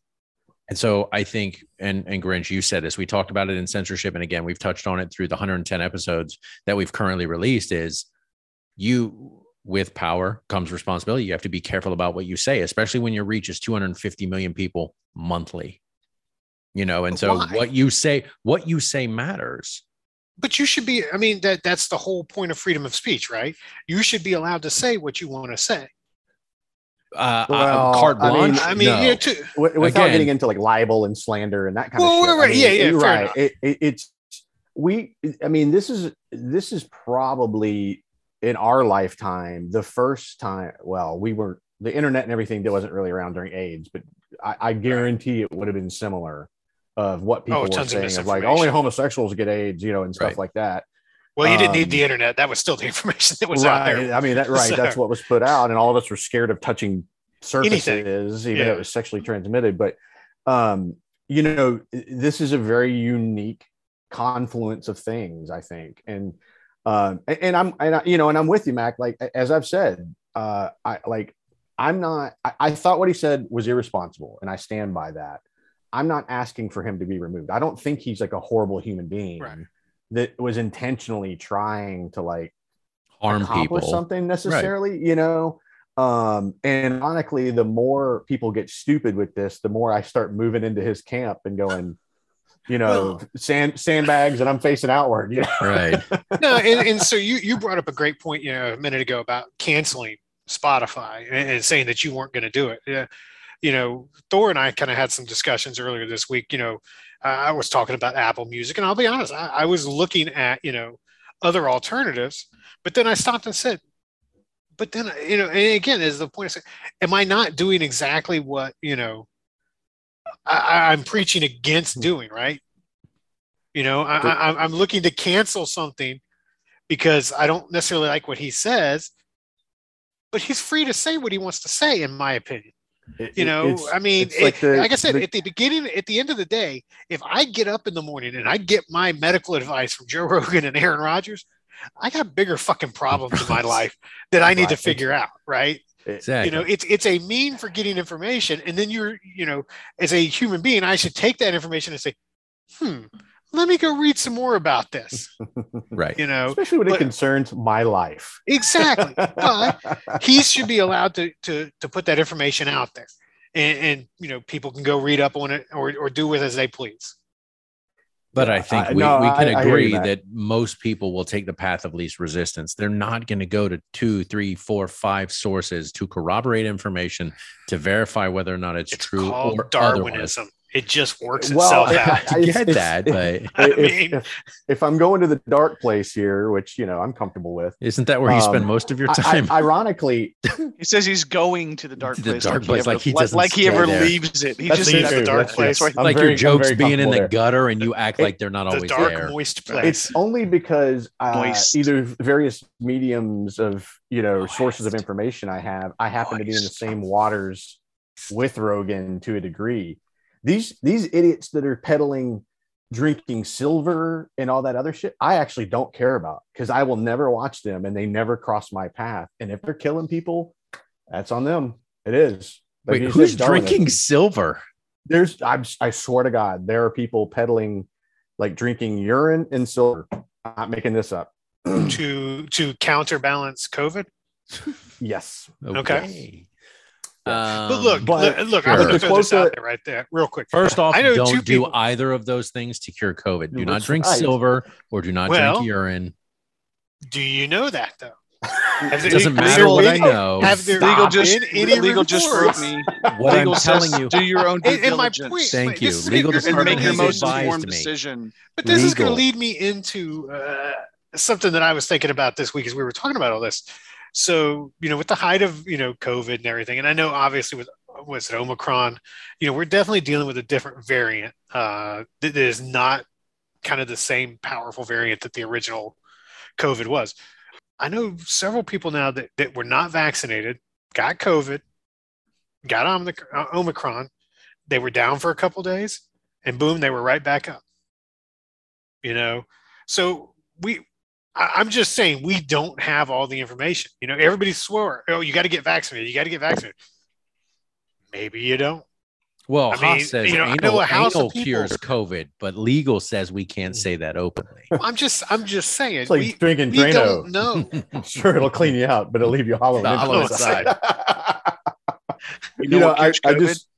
And so I think, and and Grinch, you said this. We talked about it in censorship, and again, we've touched on it through the 110 episodes that we've currently released. Is you with power comes responsibility. You have to be careful about what you say, especially when your reach is 250 million people monthly. You know, and so Why? what you say, what you say matters. But you should be. I mean, that that's the whole point of freedom of speech, right? You should be allowed to say what you want to say. Uh, Well, uh, carte I mean- blanche. I mean, no. yeah, too. Wi- without Again- getting into like libel and slander and that kind Well, of shit. right, I right, mean, yeah, yeah, you're right. It, it, it's we. I mean, this is this is probably in our lifetime the first time. Well, we were the internet and everything that wasn't really around during AIDS, but I, I guarantee it would have been similar of what people Oh, were saying of like only homosexuals get AIDS, you know, and stuff Right. like that. Well, you didn't need Um, the internet. That was still the [laughs] information that was out right. there. I mean, that right. [laughs] So- That's what was put out, and all of us were scared of touching surfaces, Anything. even though Yeah. it was sexually transmitted. But um, you know, this is a very unique confluence of things, I think, and um, and, and I'm and I, you know, and I'm with you, Mac. Like as I've said, uh, I like I'm not. I, I thought what he said was irresponsible, and I stand by that. I'm not asking for him to be removed. I don't think he's like a horrible human being Right. that was intentionally trying to like harm people. something necessarily, you know. Um, and ironically, the more people get stupid with this, the more I start moving into his camp and going, you know, Well- sand sandbags, and I'm facing outward. You know? Right. [laughs] no, and, and so you you brought up a great point, you know, a minute ago about canceling Spotify and, and saying that you weren't going to do it. Yeah, you know, Thor and I kind of had some discussions earlier this week. You know, I was talking about Apple Music, and I'll be honest, I, I was looking at you know other alternatives, but then I stopped and said, but then you know, and again, is the point. I said, am I not doing exactly what you know? I, I'm preaching against hmm. doing right. You know, I, I'm looking to cancel something because I don't necessarily like what he says, but he's free to say what he wants to say, in my opinion. It- You know, I mean, it's like the- like I said, the- at the beginning, at the end of the day, if I get up in the morning and I get my medical advice from Joe [laughs] Rogan and Aaron Rodgers, I got bigger fucking problems in my [laughs] life that I need to figure out, right? Exactly. you know it's it's a mean for getting information and then you're you know as a human being i should take that information and say hmm let me go read some more about this [laughs] right. you know especially when it concerns my life. exactly [laughs] but he should be allowed to to to put that information out there and, and you know people can go read up on it or, or do with as they please But I think I- we, no, we can I- I hear you, agree Matt. that most people will take the path of least resistance. They're not going to go to two, three, four, five sources to corroborate information to verify whether or not it's, it's true called or otherwise. Darwinism it just works Well, itself out I It's- get it's- that, but I if, mean- if, if I'm going to the dark place here, which you know I'm comfortable with, isn't that where you spend Um, most of your I- I- time? ironically, [laughs] He says he's going to the dark To the place, dark like, place, he ever, like he like, doesn't like he ever there. leaves it. He That's just leaves the the dark dark place. place. Like very- your jokes being in the there. gutter and you act It- like they're not the always dark there. moist place it's only because uh, either various mediums of you know sources of information I have, I happen to be in the same waters with Rogan to a degree. These these idiots that are peddling drinking silver and all that other shit, I actually don't care about because I will never watch them and they never cross my path. And if they're killing people, that's on them. It is. Like Wait, who's said, Darwinism. drinking silver? There's, I'm, I swear to God, there are people peddling like drinking urine and silver. I'm not making this up. to to counterbalance covid yes. Okay. Um, but look but- look, look sure. i'm going The to throw this out there right there real quick First off, I know two don't do people- either of those things to cure COVID. Do not drink right. silver or do not Well, drink urine. do you know that though [laughs] Have it doesn't matter there what I know. have there Legal not just been any legal just wrote reports? me. What legal I'm says telling you, do your own due And- and my diligence point- Thank you. is Legal gonna- and make your most informed decision. But this is going to lead me into uh, something that I was thinking about this week as we were talking about all this. So, you know, with the height of, you know, COVID and everything, and I know obviously with was it Omicron? You know, we're definitely dealing with a different variant uh, that is not kind of the same powerful variant that the original COVID was. I know several people now that, that were not vaccinated, got COVID, got uh, Omicron, they were down for a couple days, and boom, they were right back up. You know, so we I, am just saying we don't have all the information. You know, everybody swore, oh, you got to get vaccinated. You got to get vaccinated. Maybe you don't. Well, I Haas mean, says you know, anal, anal cures COVID, but legal says we can't say that openly. [laughs] I'm just, I'm just saying. It's like we, drinking we Drano. No, [laughs] sure, it'll clean you out, but it'll leave you hollow, hollow inside. [laughs] you know, you know I, I, just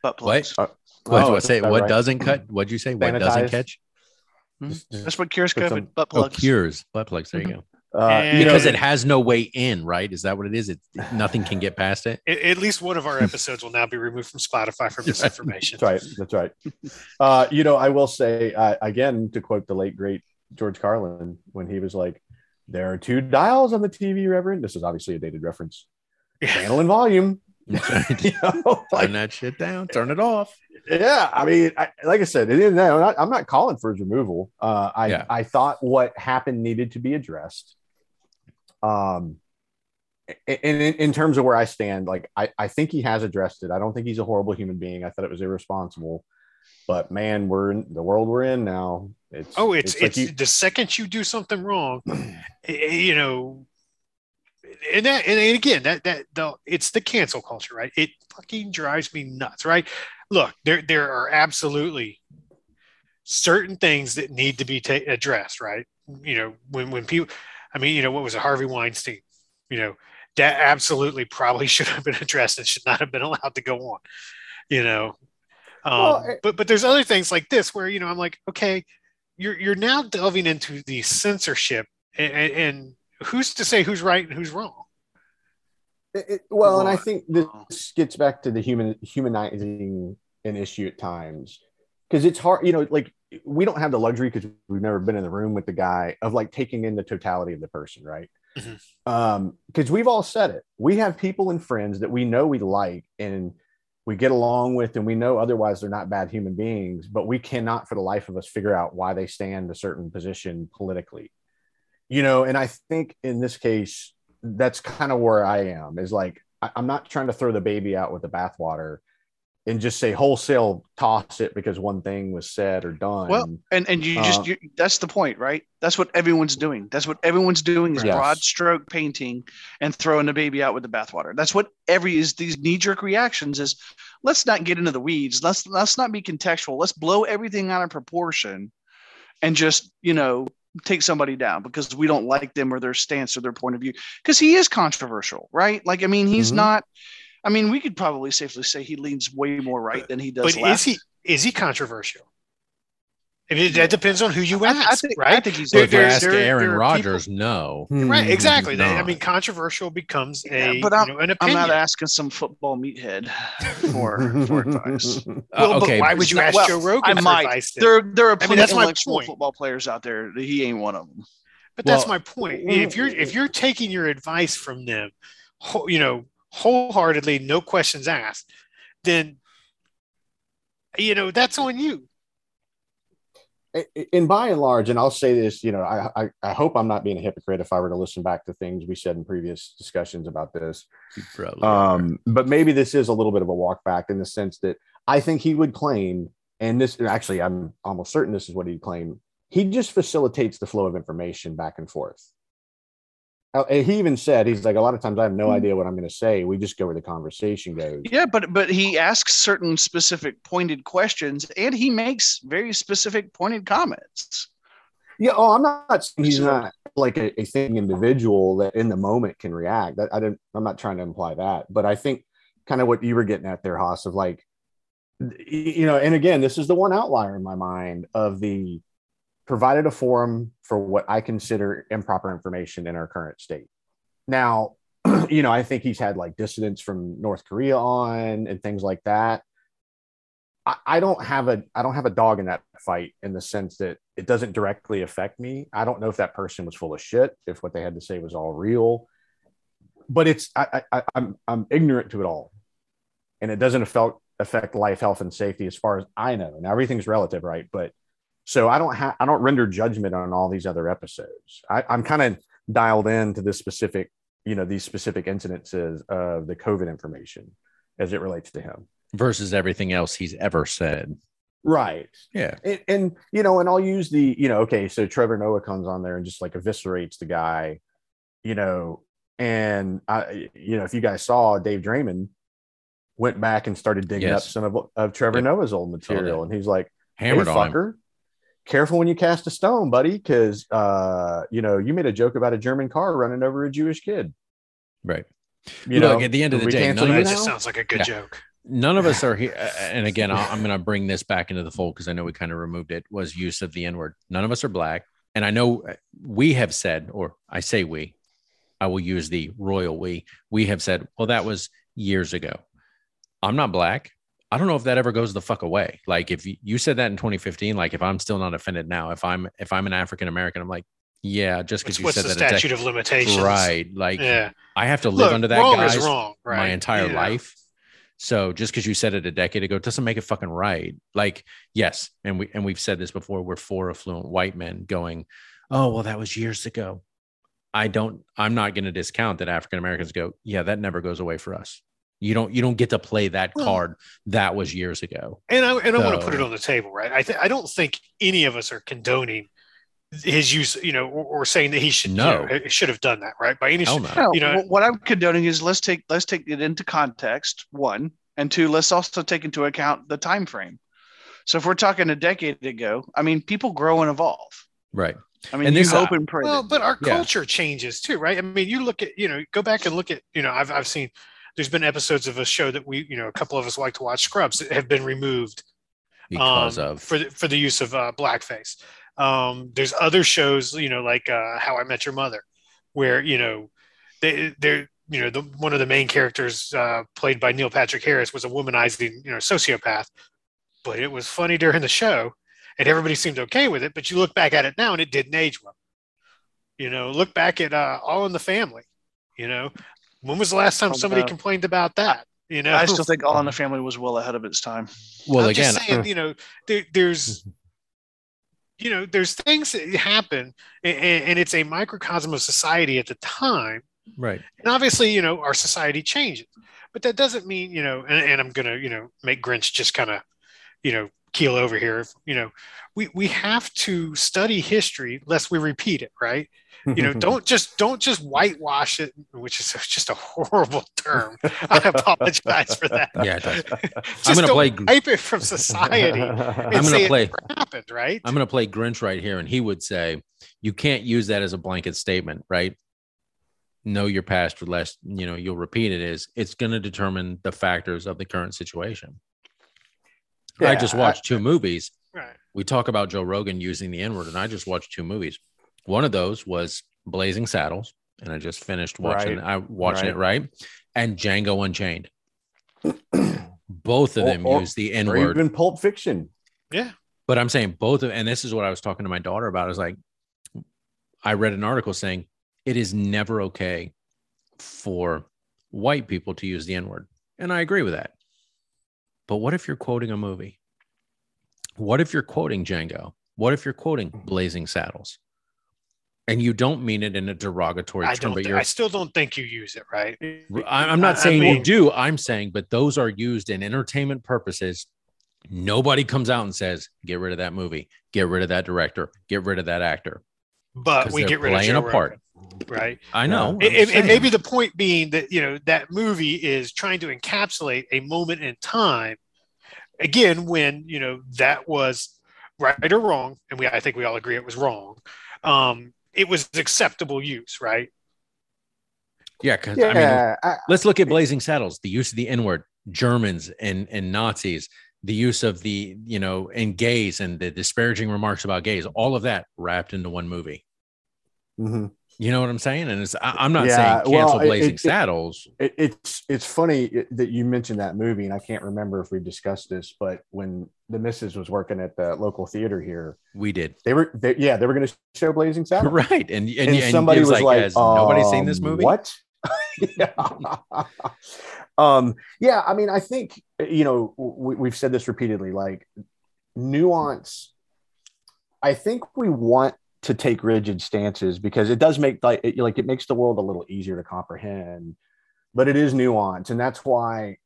butt plugs. What? Uh, what, oh, what say? What right? doesn't cut? What'd you say? What doesn't catch? Hmm? That's what cures COVID. Some, butt oh, plugs. Oh, cures butt plugs. There you mm-hmm. go. Uh, because know, it has no way in, right? Is that what it is? It nothing can get past it. At least one of our episodes will now be removed from Spotify for [laughs] misinformation. That's right. That's right. Uh, you know, I will say uh, again to quote the late great George Carlin when he was like, "There are two dials on the TV, Reverend." This is obviously a dated reference. [laughs] Channel and volume. [laughs] you know, [laughs] like, Turn that shit down. Turn it off. Yeah, I mean, I, like I said, it is. I'm not, I'm not calling for his removal. Uh, I yeah. I thought what happened needed to be addressed. Um, and in, in, terms of where I stand, like I, I think he has addressed it. I don't think he's a horrible human being. I thought it was irresponsible, but man, we're in the world we're in now. It's oh, it's it's, like it's you, the second you do something wrong, [clears throat] you know, and that and again that that the it's the cancel culture, right? It fucking drives me nuts, right? Look, there there are absolutely certain things that need to be ta- addressed, right? You know, when when people I mean, you know, what was it, Harvey Weinstein? You know, that absolutely probably [laughs] should have been addressed and should not have been allowed to go on. You know, um, well, eh but but there's other things like this where you know I'm like, okay, you're you're now delving into the censorship, and, and who's to say who's right and who's wrong? It, it, well, and I think this gets back to the human humanizing an issue at times because it's hard, you know, like we don't have the luxury because we've never been in the room with the guy of like taking in the totality of the person, right? Mm-hmm. Um, because we've all said it. We have people and friends that we know we like and we get along with, and we know otherwise they're not bad human beings, but we cannot for the life of us figure out why they stand a certain position politically. You know, and I think in this case, that's kind of where I am is like, I, I'm not trying to throw the baby out with the bathwater and just say wholesale toss it because one thing was said or done. Well, and and you just uh, you, that's the point, right? That's what everyone's doing. That's what everyone's doing is yes. broad stroke painting and throwing the baby out with the bathwater. That's what every is these knee jerk reactions is. Let's not get into the weeds. Let's let's not be contextual. Let's blow everything out of proportion, and just you know take somebody down because we don't like them or their stance or their point of view because he is controversial, right? Like I mean, he's mm-hmm. not I mean, we could probably safely say he leans way more right than he does. But left. is he is he controversial? I mean, that depends on who you ask, I, I think, right? I think he's. There, if you ask there, Aaron Rodgers, no. Hmm. Right, exactly. I mean, controversial becomes a. Yeah, but I'm, you know, an opinion. I'm not asking some football meathead [laughs] for, for advice. Uh, well, okay, why would you ask well, Joe Rogan I might. Advice, there, there are plenty I mean, of intellectual football players out there. He ain't one of them. But well, that's my point. If you're if you're taking your advice from them, you know, wholeheartedly, no questions asked, then you know that's on you. In by and large, and I'll say this, you know, I, I, I hope I'm not being a hypocrite if I were to listen back to things we said in previous discussions about this. Um, but maybe this is a little bit of a walk back in the sense that I think he would claim, and this actually, I'm almost certain this is what he'd claim. He just facilitates the flow of information back and forth. Uh, he even said he's like a lot of times I have no hmm. idea what I'm going to say. We just go where the conversation goes. Yeah, but but he asks certain specific pointed questions, and he makes very specific pointed comments. Yeah. Oh, I'm not. He's not like a, a thing individual that in the moment can react. That I didn't. I'm not trying to imply that, but I think kind of what you were getting at there, Haas, of like, you know, and again, this is the one outlier in my mind of the provided a forum for what I consider improper information in our current state. Now, [clears throat] you know, I think he's had like dissidents from North Korea on and things like that. I, I don't have a I don't have a dog in that fight in the sense that it doesn't directly affect me. I don't know if that person was full of shit, if what they had to say was all real, but it's I, I I'm I'm ignorant to it all. and it doesn't affect affect life, health, and safety as far as I know. Now everything's relative, right? But so I don't have I don't render judgment on all these other episodes. I, I'm kind of dialed into this specific, you know, these specific incidences of the COVID information as it relates to him. versus everything else he's ever said. Right. Yeah. And, and you know, and I'll use the, you know, okay, so Trevor Noah comes on there and just like eviscerates the guy, you know, and I, you know, if you guys saw Dave Draymond went back and started digging Yes. up some of, of Trevor Yep. Noah's old material, and he's like, Hammered hey, fucker, careful when you cast a stone, buddy, because uh, you know, you made a joke about a German car running over a Jewish kid. Right. You Look, know, at the end of the day, none That of you just sounds like a good Yeah. joke. None of us [laughs] are here. And again, I'll- I'm going to bring this back into the fold because I know we kind of removed it was use of the N word. None of us are black. And I know uh, we have said, or I say we, I will use the royal we, we have said, well, that was years ago. I'm not black. I don't know if that ever goes the fuck away. Like if you, you said that in 2015, like if I'm still not offended now, if I'm if I'm an African American, I'm like, yeah, just because you said the that, dec- statute of limitations? right? Like Yeah. I have to live Look, under that wrong is wrong, right? my entire know? life. So just because you said it a decade ago doesn't make it fucking right. Like, yes, and we and we've said this before. We're four affluent white men going, oh well, that was years ago. I don't. I'm not going to discount that African Americans go, yeah, that never goes away for us. You don't. You don't get to play that hmm. card. That was years ago. And I and I want to put it on the table, right? I th- I don't think any of us are condoning his use, you know, or, or saying that he should No. you know, he should have done that, right? By any Hell no. No, You know- what I'm condoning is let's take let's take it into context. One and two, let's also take into account the time frame. So if we're talking a decade ago, I mean, people grow and evolve. Right. I mean, And you this- hope and pray. Well, but our Yeah. culture changes too, right? I mean, you look at, you know, go back and look at, you know, I've I've seen there's been episodes of a show that we, you know, a couple of us like to watch Scrubs that have been removed Because um, of for the, for the use of uh, blackface. Um, there's other shows, you know, like uh, How I Met Your Mother, where you know they they're you know the one of the main characters uh, played by Neil Patrick Harris was a womanizing you know sociopath, but it was funny during the show, and everybody seemed okay with it. But you look back at it now, and it didn't age well. You know, look back at uh, All in the Family. You know, when was the last time somebody God. complained about that? You know, I still think All in the Family was well ahead of its time. well I'm again. just saying, uh, you know, there, there's, [laughs] you know, there's things that happen, and, and it's a microcosm of society at the time. right. And obviously, you know, our society changes, but that doesn't mean, you know, and, and I'm gonna, you know, make Grinch just kind of, you know, keel over here. You know, we we have to study history lest we repeat it, right? You know, [laughs] don't just don't just whitewash it, which is [laughs] just a horrible term. I apologize for that. Yeah. it does. [laughs] Just gonna play- wipe it from society and I'm gonna play- it happened, right? I'm going to play Grinch right here, and he would say, "You can't use that as a blanket statement, right? Know your past, or less you know you'll repeat it. Is it's going to determine the factors of the current situation." I Yeah, just I- watched two movies. right. We talk about Joe Rogan using the N word, and I just watched two movies. One of those was Blazing Saddles, and I just finished watching. Right. I watching it right, and Django Unchained. Both of Or- them or- use the N word. even Pulp Fiction. Yeah. But I'm saying both of, and this is what I was talking to my daughter about. Is like, I read an article saying it is never okay for white people to use the N word, and I agree with that. But what if you're quoting a movie? What if you're quoting Django? What if you're quoting mm-hmm. Blazing Saddles? And you don't mean it in a derogatory I term, but I still don't think you use it right. I- I'm not I- I saying you do. I'm saying, but those are used in entertainment purposes. Nobody comes out and says, "Get rid of that movie. Get rid of that director. Get rid of that actor." But we get rid of playing Joe a part. Rogan, right? I know. I'm And, and- and maybe the point being that you know that movie is trying to encapsulate a moment in time. Again, when you know that was right or wrong, and we I think we all agree it was wrong. Um, it was acceptable use, right? yeah, because I mean, Yeah, I, let's look at Blazing Saddles. The use of the N word, Germans and and Nazis. The use of the you know and gays and the disparaging remarks about gays. All of that wrapped into one movie. Mm mhm. You know what I'm saying? And it's I, I'm not Yeah, saying cancel well, Blazing it- it- Saddles. It, it's it's funny that you mentioned that movie, and I can't remember if we discussed this, but when the missus was working at the local theater here, we did they were they, yeah they were going to show Blazing [laughs] Saddles, right, and and, and, and somebody was was like, "Has nobody seen this um, movie?" What? [laughs] [laughs] yeah. um, yeah, I mean, I think you know we, we've said this repeatedly. Like nuance, I think we want to take rigid stances because it does make like it, like it makes the world a little easier to comprehend, but it is nuance, and that's why.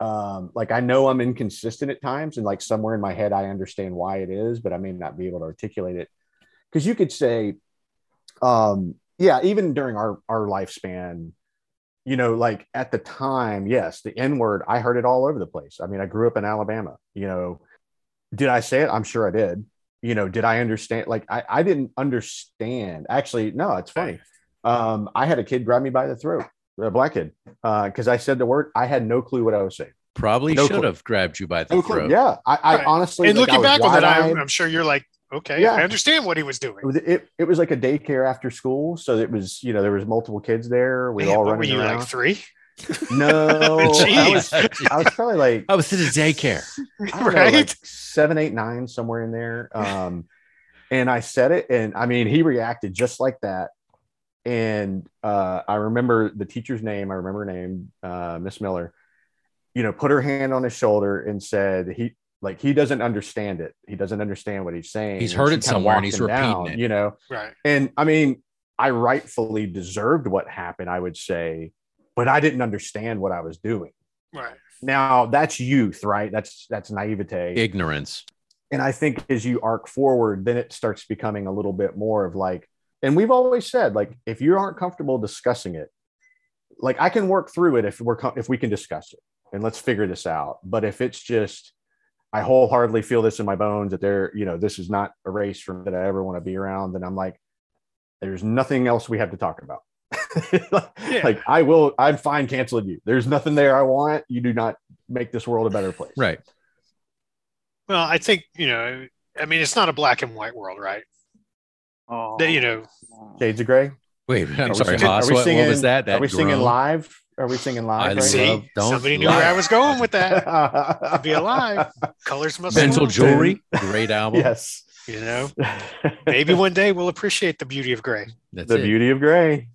Um, like I know I'm inconsistent at times, and like somewhere in my head I understand why it is, but I may not be able to articulate it. Because you could say, um, yeah, even during our our lifespan, you know, like at the time, yes, the N word, I heard it all over the place. I mean, I grew up in Alabama. You know, did I say it? I'm sure I did. You know, did I understand? Like, I, I didn't understand. Actually, no, it's funny. Um, I had a kid grab me by the throat, a black kid, because uh, I said the word. I had no clue what I was saying. Probably No should clue. have grabbed you by the No throat. clue. Yeah, I, I Right. honestly. and like, looking was back on that. I'm, I'm sure you're like, okay, Yeah. I understand what he was doing. it was, it, it was like a daycare after school so it was you know there was multiple kids there we Man, all what running were you around like three? No [laughs] I was, I was probably like I was at a daycare. I don't know, Right? like seven eight nine somewhere in there um and i said it and i mean he reacted just like that and uh i remember the teacher's name i remember her name uh miss miller you know put her hand on his shoulder and said he like he doesn't understand it he doesn't understand what he's saying He's heard it kinda somewhere and he's him repeating it. you know Right. and I mean, I rightfully deserved what happened, I would say, but I didn't understand what I was doing. Right. Now that's youth, right? That's that's naivete. Ignorance. and I think as you arc forward, then it starts becoming a little bit more of like, and we've always said, like, if you aren't comfortable discussing it, like I can work through it if we're com- if we can discuss it and let's figure this out. But if it's just I wholeheartedly feel this in my bones that they're, you know, this is not a race from that I ever want to be around, then I'm like, there's nothing else we have to talk about. [laughs] Yeah. Like I will, I'm fine canceling you. There's nothing there I want. You do not make this world a better place. Right. Well, I think you know. I mean, it's not a black and white world, right? Oh, That, you know, Shades of Gray. Wait, I'm Are sorry, singing- Haas. are we What, what was that? That Are we singing live? Are we singing live? I right see. love- don't somebody knew where I was going with that. To be alive, colors must Pencil flow. Jewelry, great album. [laughs] yes. You know, [laughs] maybe one day we'll appreciate the beauty of gray. That's the it. beauty of gray.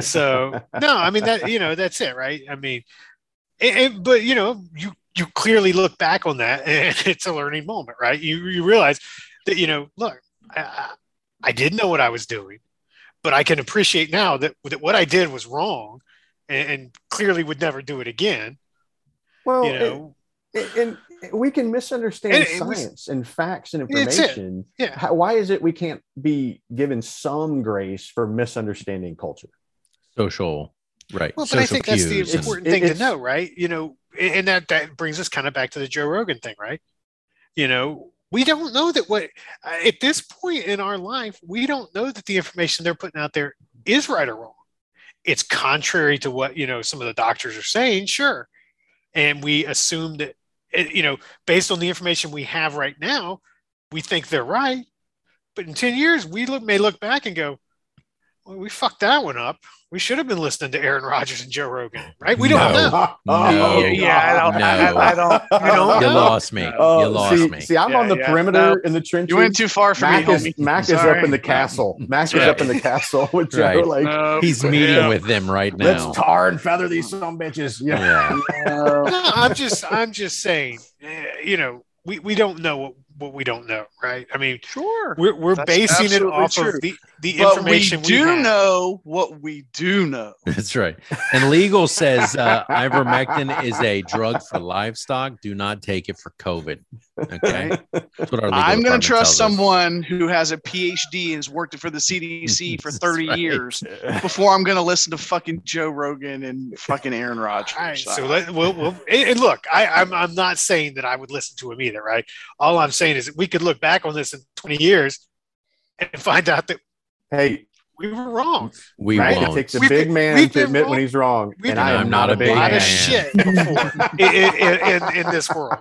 So no, I mean that you know that's it, right? I mean, and, and- but you know you you clearly look back on that [laughs] and it's a learning moment, right? You you realize that you know, look, I, I- I didn't know what I was doing, but I can appreciate now that, that what I did was wrong, and, and clearly would never do it again. Well, You know, and, and we can misunderstand And it was- science and facts and information. yeah. How, why is it we can't be given some grace for misunderstanding culture? social, right? Well, but I think that's the cues and- important It's- thing to know, right? You know, and and that that brings us kind of back to the Joe Rogan thing, right? You know, we don't know that what uh, at this point in our life, we don't know that the information they're putting out there is right or wrong. It's contrary to what you know some of the doctors are saying, sure, and we assume that it- you know based on the information we have right now, we think they're right. But in ten years, we look, may look back and go, well, we fucked that one up. We should have been listening to Aaron Rodgers and Joe Rogan, right? We don't No. know. No. yeah, I don't, No. I, I don't. You don't You know. lost me. Oh, you lost see, me. see, I'm Yeah, on the yeah. perimeter No. in the trenches. You went too far for Mac me, is homie. Mac is up in the castle. Mac is up in the castle with Joe. Right. Like, No, He's meeting yeah. with them right now. let's tar and feather these some bitches. Yeah. yeah. No. No, I'm just, I'm just saying, eh, you know, we, we don't know what, what we don't know, right? I mean, Sure. we're, we're That's basing it off true. of the, the But we information do have. know what we do know. [laughs] That's right. And legal says uh, ivermectin is a drug for livestock. Do not take it for COVID. Okay. That's what our I'm going to trust tells us. someone who has a PhD and has worked for the CDC [laughs] for 30 right. years before I'm going to listen to fucking Joe Rogan and [laughs] fucking Aaron Rodgers. All right, so let, we'll, we'll, and and look, I, I'm, I'm not saying that I would listen to him either, right? All I'm saying is that we could look back on this in 20 years and find out that Hey, we were wrong. We Mac, it won't. takes a We've big been- man to admit wrong. when he's wrong. We've and been I am I'm not a big a lot man. of shit before [laughs] in, in, in, in this world.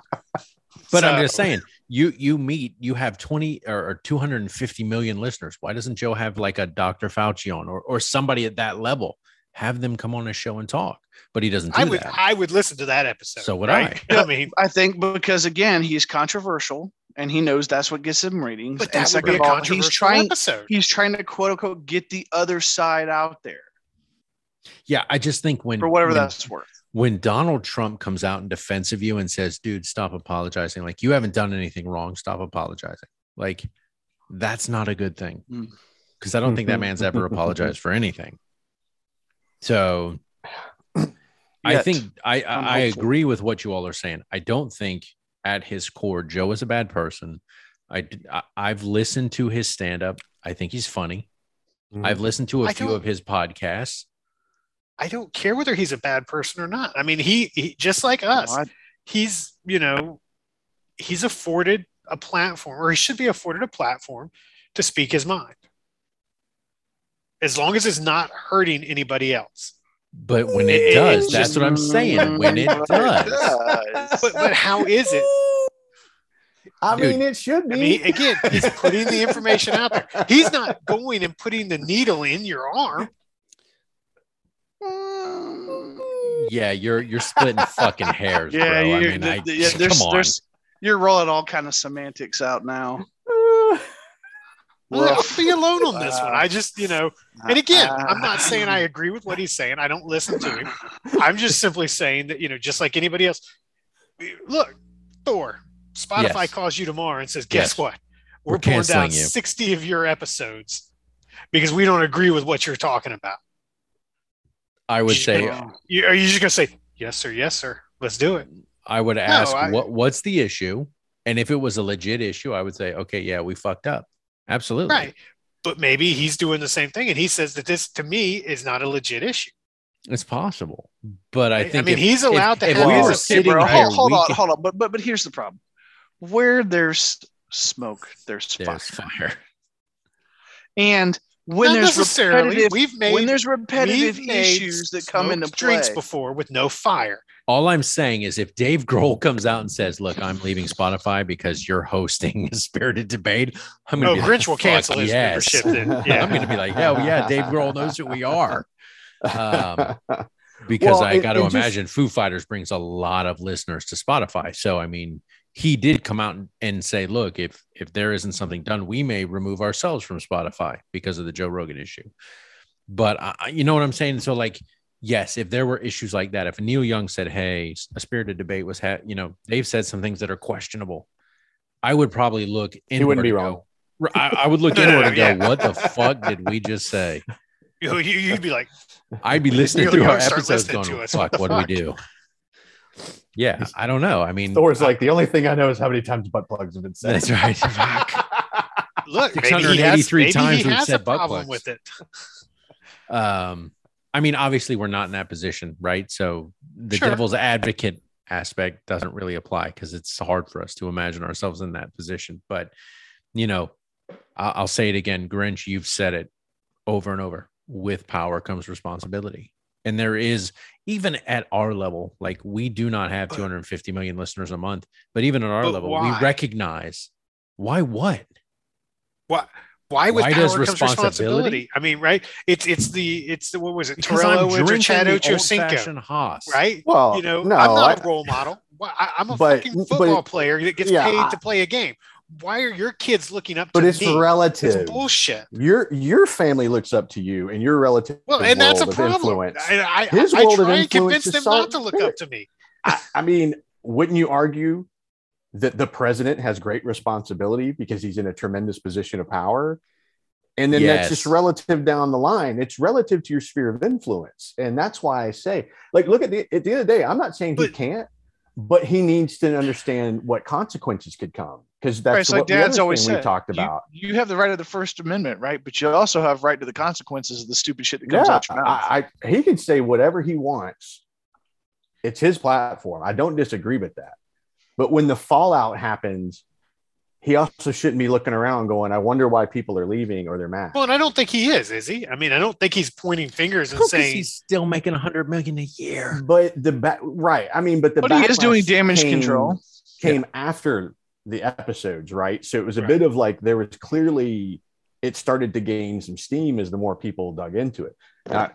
But I'm just saying, you you meet, you have 20 or, or 250 million listeners. Why doesn't Joe have like a Dr. Fauci on or, or somebody at that level? Have them come on a show and talk. But he doesn't do I would that. I would listen to that episode. So would right? [laughs] I. mean, I think because again, he's controversial and he knows that's what gets him ratings. but and that would second be a of all, controversial he's trying episode. he's trying to quote unquote get the other side out there. Yeah, I just think when for whatever when, that's worth. When Donald Trump comes out in defense of you and says, "Dude, stop apologizing. Like you haven't done anything wrong. Stop apologizing." Like that's not a good thing because I don't think that man's ever apologized for anything. So I think I I'm I, I agree with what you all are saying. I don't think at his core Joe is a bad person. I, I have listened to his stand up. I think he's funny. Mhm. I've listened to a I few don't- of his podcasts. I don't care whether he's a bad person or not. I mean, he, he just like us, I- he's you know, he's afforded a platform, or he should be afforded a platform to speak his mind, as long as it's not hurting anybody else. But when it It- does, it's that's just- what I'm saying. When it does. But but how is it? I Dude, mean, it should I be. mean, again, he's putting the information out there. He's not going and putting the needle in your arm. Mm. Yeah, you're you're splitting fucking hairs, [laughs] Yeah, bro. I you're, mean, I, yeah, there's, come on. there's, you're rolling all kind of semantics out now. [sighs] Well, Woof. I'll be alone on this one. Uh, I just, you know, and uh, again, Uh, I'm not saying I [laughs] agree with what he's saying. I don't listen to him. [laughs] I'm just simply saying that, you know, just like anybody else. Look, Thor, Spotify Yes. calls you tomorrow and says, "Guess Yes. what? We're We're, pulling down you." 60 of your episodes because we don't agree with what you're talking about." I would You- say You, are you just gonna say, "Yes, sir. Yes, sir. Let's do it"? I would ask I- what what's the issue, and if it was a legit issue, I would say, okay, yeah, we fucked up, absolutely. Right. But maybe he's doing the same thing, and he says that this, to me, is not a legit issue. It's possible, but I think, I mean, if- he's if- allowed to if have we his sitting bro, right? here, hold, hold on, could- hold on. But but but here's the problem: where there's smoke, there's fire. there's fire. And when Not there's necessarily. repetitive, We've made when there's repetitive we've made issues that come into smoked play, drinks before with no fire. All I'm saying is, if Dave Grohl comes out and says, "Look, I'm leaving Spotify because you're hosting [laughs] a spirited debate," I'm gonna be Grinch like, will cancel his yes." membership. Then, [laughs] yeah. I'm gonna be like, "Hell yeah, Dave Grohl knows who we are." Um, [laughs] because Well, I it- got to it just- imagine Foo Fighters brings a lot of listeners to Spotify. So I mean, he did come out and- and say, "Look, if if there isn't something done, we may remove ourselves from Spotify because of the Joe Rogan issue." But I, I- you know what I'm saying? So like, yes, if there were issues like that, if Neil Young said, "Hey, a spirited debate was," ha-, you know, they've said some things that are questionable. I would probably look. He wouldn't be wrong. go- I, I would look No, [laughs] no, inward no, and go, yeah. "What the fuck did we just say?" You, [laughs] you, you'd be like, I'd be listening Neil through our Young start episodes listening going, to us. fuck, What [laughs] what, the do we do? Yeah, I don't know. I mean, Thor's like the only thing I know is how many times butt plugs have been said. that's right. [laughs] Look, maybe he has, 683 times we've said a butt problem plugs. with it. Um, I mean, obviously, we're not in that position, right? So the Sure. devil's advocate aspect doesn't really apply because it's hard for us to imagine ourselves in that position. But, you know, I- I'll say it again Grinch, you've said it over and over with power comes responsibility. And there is, even at our level, like we do not have 250 million listeners a month, but even at our But level, why? we recognize why what? Why? Why with Why power does comes responsibility? responsibility? I mean, right? It's it's the it's the what was it? Because I'm Torello drinking Chad the Ochocinco, old-fashioned Haas. right? well, you know, no, I'm not I- a role model. I, I'm a But- fucking but- football player that gets yeah, paid I- to play a game. Why are your kids looking up to you? but it's me? relative. It's bullshit. Your your family looks up to you, and your relative. Well, and that's a world of problem. influence. I, I, His I world of try and convince them not to look up to me. I, I mean, wouldn't you argue that the president has great responsibility because he's in a tremendous position of power? And then that's just relative down the line. It's relative to your sphere of influence. And that's why I say, like, look at the at the end of the day, I'm not saying he can't, but he needs to understand what consequences could come. Because that's Right, it's like what the Dad's always thing we talked about. You, have the right of the First Amendment, right? But you also have right to the consequences of the stupid shit that comes yeah, out your mouth. I, I, he can say whatever he wants. It's his platform. I don't disagree with that. But when the fallout happens, he also shouldn't be looking around going, I wonder why people are leaving or they're mad. Well, and I don't think he is, is he? I mean, I don't think he's pointing fingers and saying, he's still making a hundred million a year. But the back, right. I mean, but the But he is doing damage came- control. Came after the episodes, right? So it was a Right. bit of like there was clearly it started to gain some steam as the more people dug into it. Now,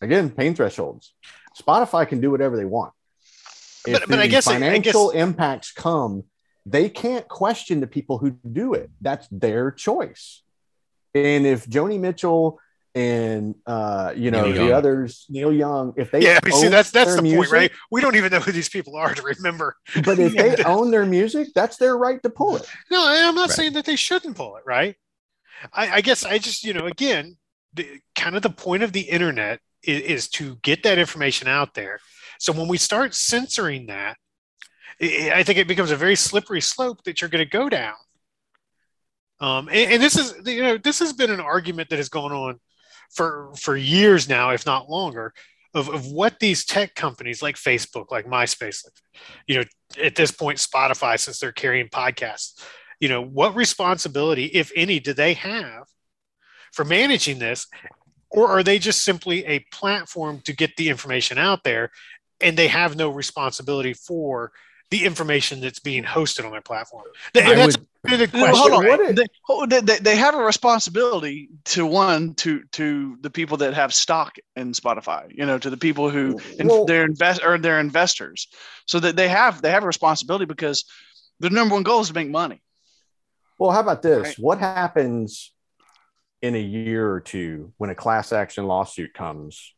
again, pain thresholds. Spotify can do whatever they want. If But- but I guess- I financial guess- impacts come, they can't question the people who do it. That's their choice. And if Joni Mitchell and uh, you know Neil the Young. others, Neil Young. If they yeah, see, that's that's their the point, right? We don't even know who these people are to remember. But if [laughs] they own their music, that's their right to pull it. No, I'm not Right. saying that they shouldn't pull it, right? I, I guess I just, you know, again, the, kind of the point of the internet is, is to get that information out there. So when we start censoring that, i I think it becomes a very slippery slope that you're going to go down. Um, and, and this is, you know, this has been an argument that has gone on for for years now, if not longer, of, of what these tech companies like Facebook, like MySpace, like, you know, at this point, Spotify, since they're carrying podcasts, you know, what responsibility, if any, do they have for managing this? Or are they just simply a platform to get the information out there and they have no responsibility for the information that's being hosted on their platform. And that's would- a good No, question. hold on. right? They, oh, they, they, they have a responsibility to one to to the people that have stock in Spotify. You know, to the people who in, Well- they're invest or they're investors. So that they have they have a responsibility because their number one goal is to make money. Well, how about this? Right. What happens in a year or two when a class action lawsuit comes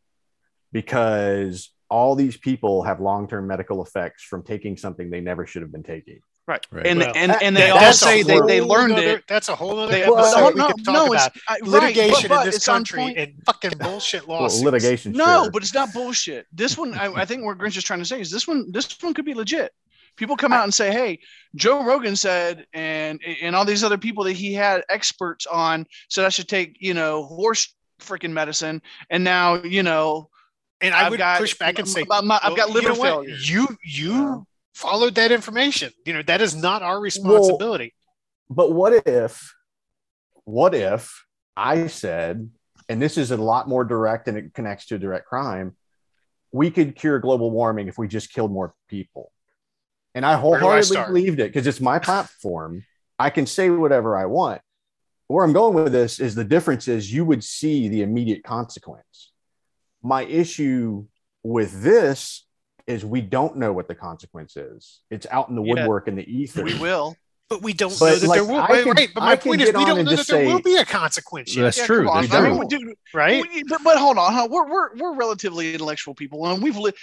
because all these people have long term medical effects from taking something they never should have been taking? Right. Right. And Well, and, and they that- all say they, they learned nother- it. That's a whole other They, episode well, we no, can talk no, about it's, I, right, litigation but- but in this it's country and fucking bullshit Well, lawsuits. litigation. No, sure. but it's not bullshit. This one, I, I think what Grinch is trying to say is this one. This one could be legit. People come out and say, "Hey, Joe Rogan said," and and all these other people that he had experts on said I should take, you know, horse freaking medicine, and now, you know, and I I've would got- push back and say, my- my- I've got well, you liver know what? failure. You you Yeah. followed that information. You know that is not our responsibility. But what if, what if I said, and this is a lot more direct and it connects to a direct crime, we could cure global warming if we just killed more people. And I do I wholeheartedly start? believed it because it's my platform. I can say whatever I want. Where I'm going with this is the difference is you would see the immediate consequence. My issue with this is we don't know what the consequence is. It's out in the Yeah. woodwork in the ether. we will. But we don't But, know that like, there will. I right, could- right, but my point is, we don't know that just there will be a consequence yet, That's Yeah, true. on. There's I no- mean, dude, right? we- but, but hold on, huh? we're, we're we're relatively intellectual people, and we've lived.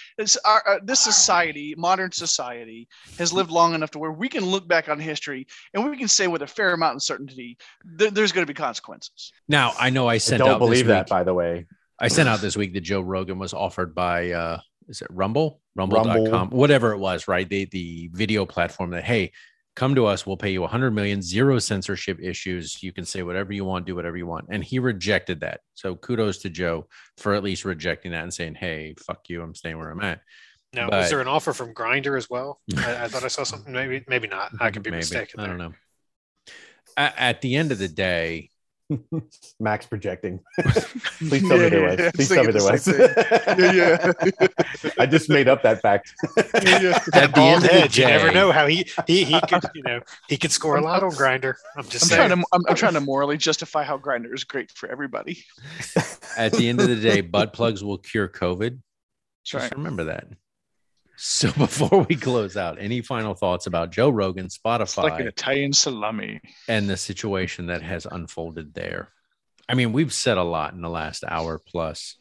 Our, uh, this society, modern society, has lived long enough to where we can look back on history and we can say with a fair amount of certainty there, there's going to be consequences. Now I know I I don't out believe this that, week- by the way. I sent out this week that Joe Rogan was offered by uh is it Rumble? Rumble.com, Rumble. whatever it was, right? The the video platform that hey, come to us, we'll pay you 100 million, zero censorship issues. You can say whatever you want, do whatever you want. And he rejected that. So kudos to Joe for at least rejecting that and saying, "Hey, fuck you, I'm staying where I'm at." Now, But- is there an offer from Grindr as well? [laughs] I, I thought I saw something. Maybe, maybe not. I could be Maybe. mistaken. I don't know. At, at the end of the day, [laughs] Max projecting. [laughs] Please tell me there Yeah, yeah, was. Please I'm tell me thinking there the was. same [laughs] I just made up that fact. at the Bald end of the head. You never know how he he he could you know he could score a lot on Grindr. I'm just I'm saying. trying to I'm, I'm trying to morally justify how Grindr is great for everybody. at the end of the day, butt plugs will cure COVID. That's Just right. remember that. So [laughs] before we close out, any final thoughts about Joe Rogan, It's like an Spotify, Italian salami. and the situation that has unfolded there? I mean, we've said a lot in the last hour plus.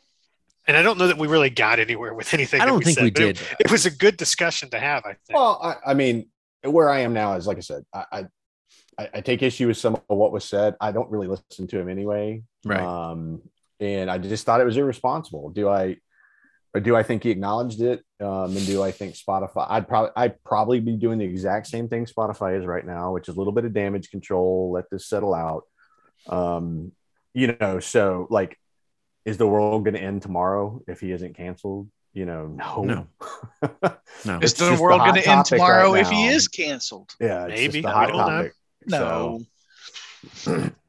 and I don't know that we really got anywhere with anything. I don't think said, we but it- did. It, was a good discussion to have. I think. Well, I, I mean, where I am now is like I said, I, I I I take issue with some of what was said. I don't really listen to him anyway. Right. Um, and I just thought it was irresponsible. Do I or do I think he acknowledged it? Um, and do I think Spotify I'd probably I'd probably be doing the exact same thing Spotify is right now, which is a little bit of damage control, let this settle out. Um, you know, so like is the world going to end tomorrow if he isn't canceled? You know, no. No. [laughs] No. Is the world going to end tomorrow right if he is canceled? Yeah, it's Maybe. just a hot don't know. topic. No. [clears throat]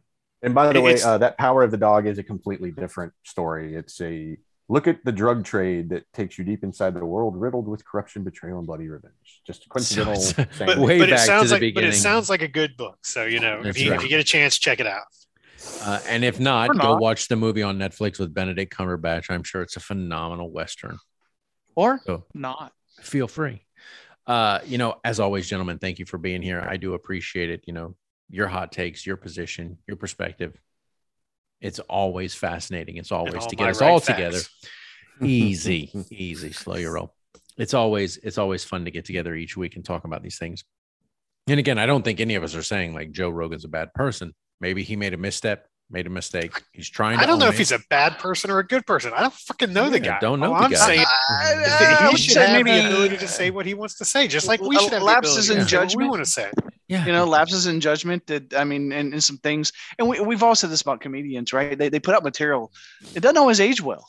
And by the way, uh, that power of the dog is a completely different story. It's a look at the drug trade that takes you deep inside the world, riddled with corruption, betrayal, and bloody revenge. Just a coincidental. So thing. but, way but it back to sounds the like but it sounds like a good book. So you know, if you right. if you get a chance, check it out. Uh, and if not, Or go not. watch the movie on Netflix with Benedict Cumberbatch. I'm sure it's a phenomenal Western. Or Oh. not. Feel free. Uh, you know, as always, gentlemen, thank you for being here. I do appreciate it. You know, your hot takes, your position, your perspective. It's always fascinating. It's always to get us right all facts. together. [laughs] Easy, [laughs] easy, slow your roll. It's always it's always fun to get together each week and talk about these things. And again, I don't think any of us are saying like Joe Rogan's a bad person. Maybe he made a misstep, made a mistake. He's trying. To I don't know own if it. he's a bad person or a good person. I don't fucking know the guy. don't know All the I'm guy. saying [laughs] I he would should say have the ability to say what he wants to say, just like we should have Lapses in to say what we want to say. yeah, you know lapses in judgment that i mean and, and some things and we, we've all said this about comedians right they, they put out material it doesn't always age well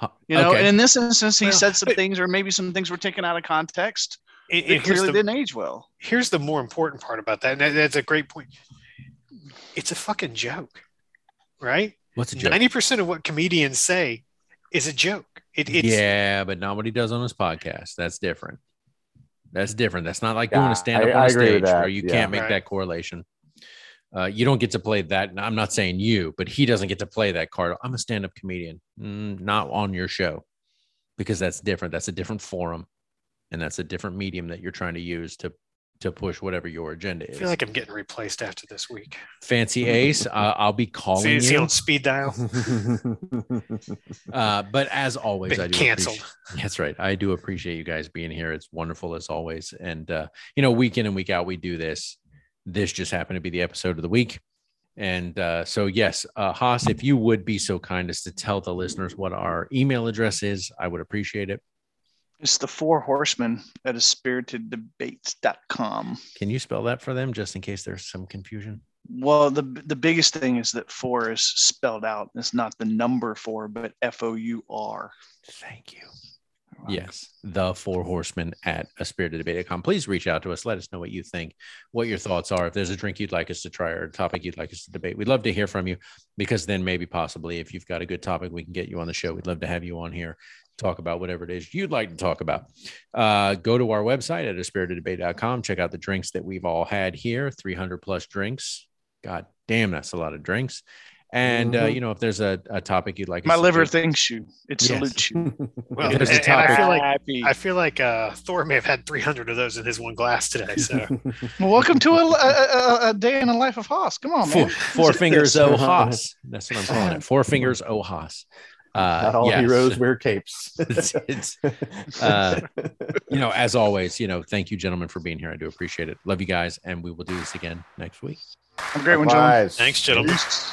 Huh, you know okay. and in this instance he Well, said some but- things or maybe some things were taken out of context And- it clearly the, didn't age well here's the more important part about that, and that, that's a great point. It's a fucking joke, right? What's a joke? Ninety percent of what comedians say is a joke. It, it's yeah, but not what he does on his podcast. That's different. That's different. That's not like Yeah, doing a stand up on I a agree with stage where you yeah. can't make Right. that correlation. Uh, you don't get to play that. I'm not saying you, but he doesn't get to play that card. I'm a stand up comedian, Mm, not on your show, because that's different. That's a different forum, and that's a different medium that you're trying to use to to push whatever your agenda is. I feel like I'm getting replaced after this week. Fancy Ace, uh, I'll be calling See, is he you. on speed dial? [laughs] Uh, but as always, Been I do canceled. [laughs] That's right. I do appreciate you guys being here. It's wonderful as always. And uh, you know, week in and week out, we do this. This just happened to be the episode of the week. And uh, so, yes, uh, Haas, if you would be so kind as to tell the listeners what our email address is, I would appreciate it. It's the four horsemen at a spiriteddebates.com Can you spell that for them just in case there's some confusion? well the the biggest thing is that four is spelled out it's not the number four but f-o-u-r Thank you. Yes, the four horsemen at a spirited debate.com. Please reach out to us. Let us know what you think, what your thoughts are. If there's a drink you'd like us to try or a topic you'd like us to debate, we'd love to hear from you because then maybe possibly if you've got a good topic, we can get you on the show. We'd love to have you on here, talk about whatever it is you'd like to talk about. Uh, go to our website at a spirited Check out the drinks that we've all had here 300 plus drinks. God damn, that's a lot of drinks. And, uh, Mhm. you know, if there's a, a topic you'd like my to liver debate- thinks you it Yes. salutes you [laughs] Well, If and, a and I feel like Happy. I feel like uh, Thor may have had 300 of those in his one glass today. So [laughs] Well, welcome to a, a, a, a day in the life of Haas. Come on, man. four Let's fingers [laughs] oh Haas. That's what I'm calling it. Four fingers oh Haas. Uh, Not all yes. heroes wear capes. [laughs] It's, it's uh, you know, as always, you know, thank you, gentlemen, for being here. I do appreciate it. Love you guys, and we will do this again next week. Have a great one, gentlemen. Thanks, gentlemen. Peace.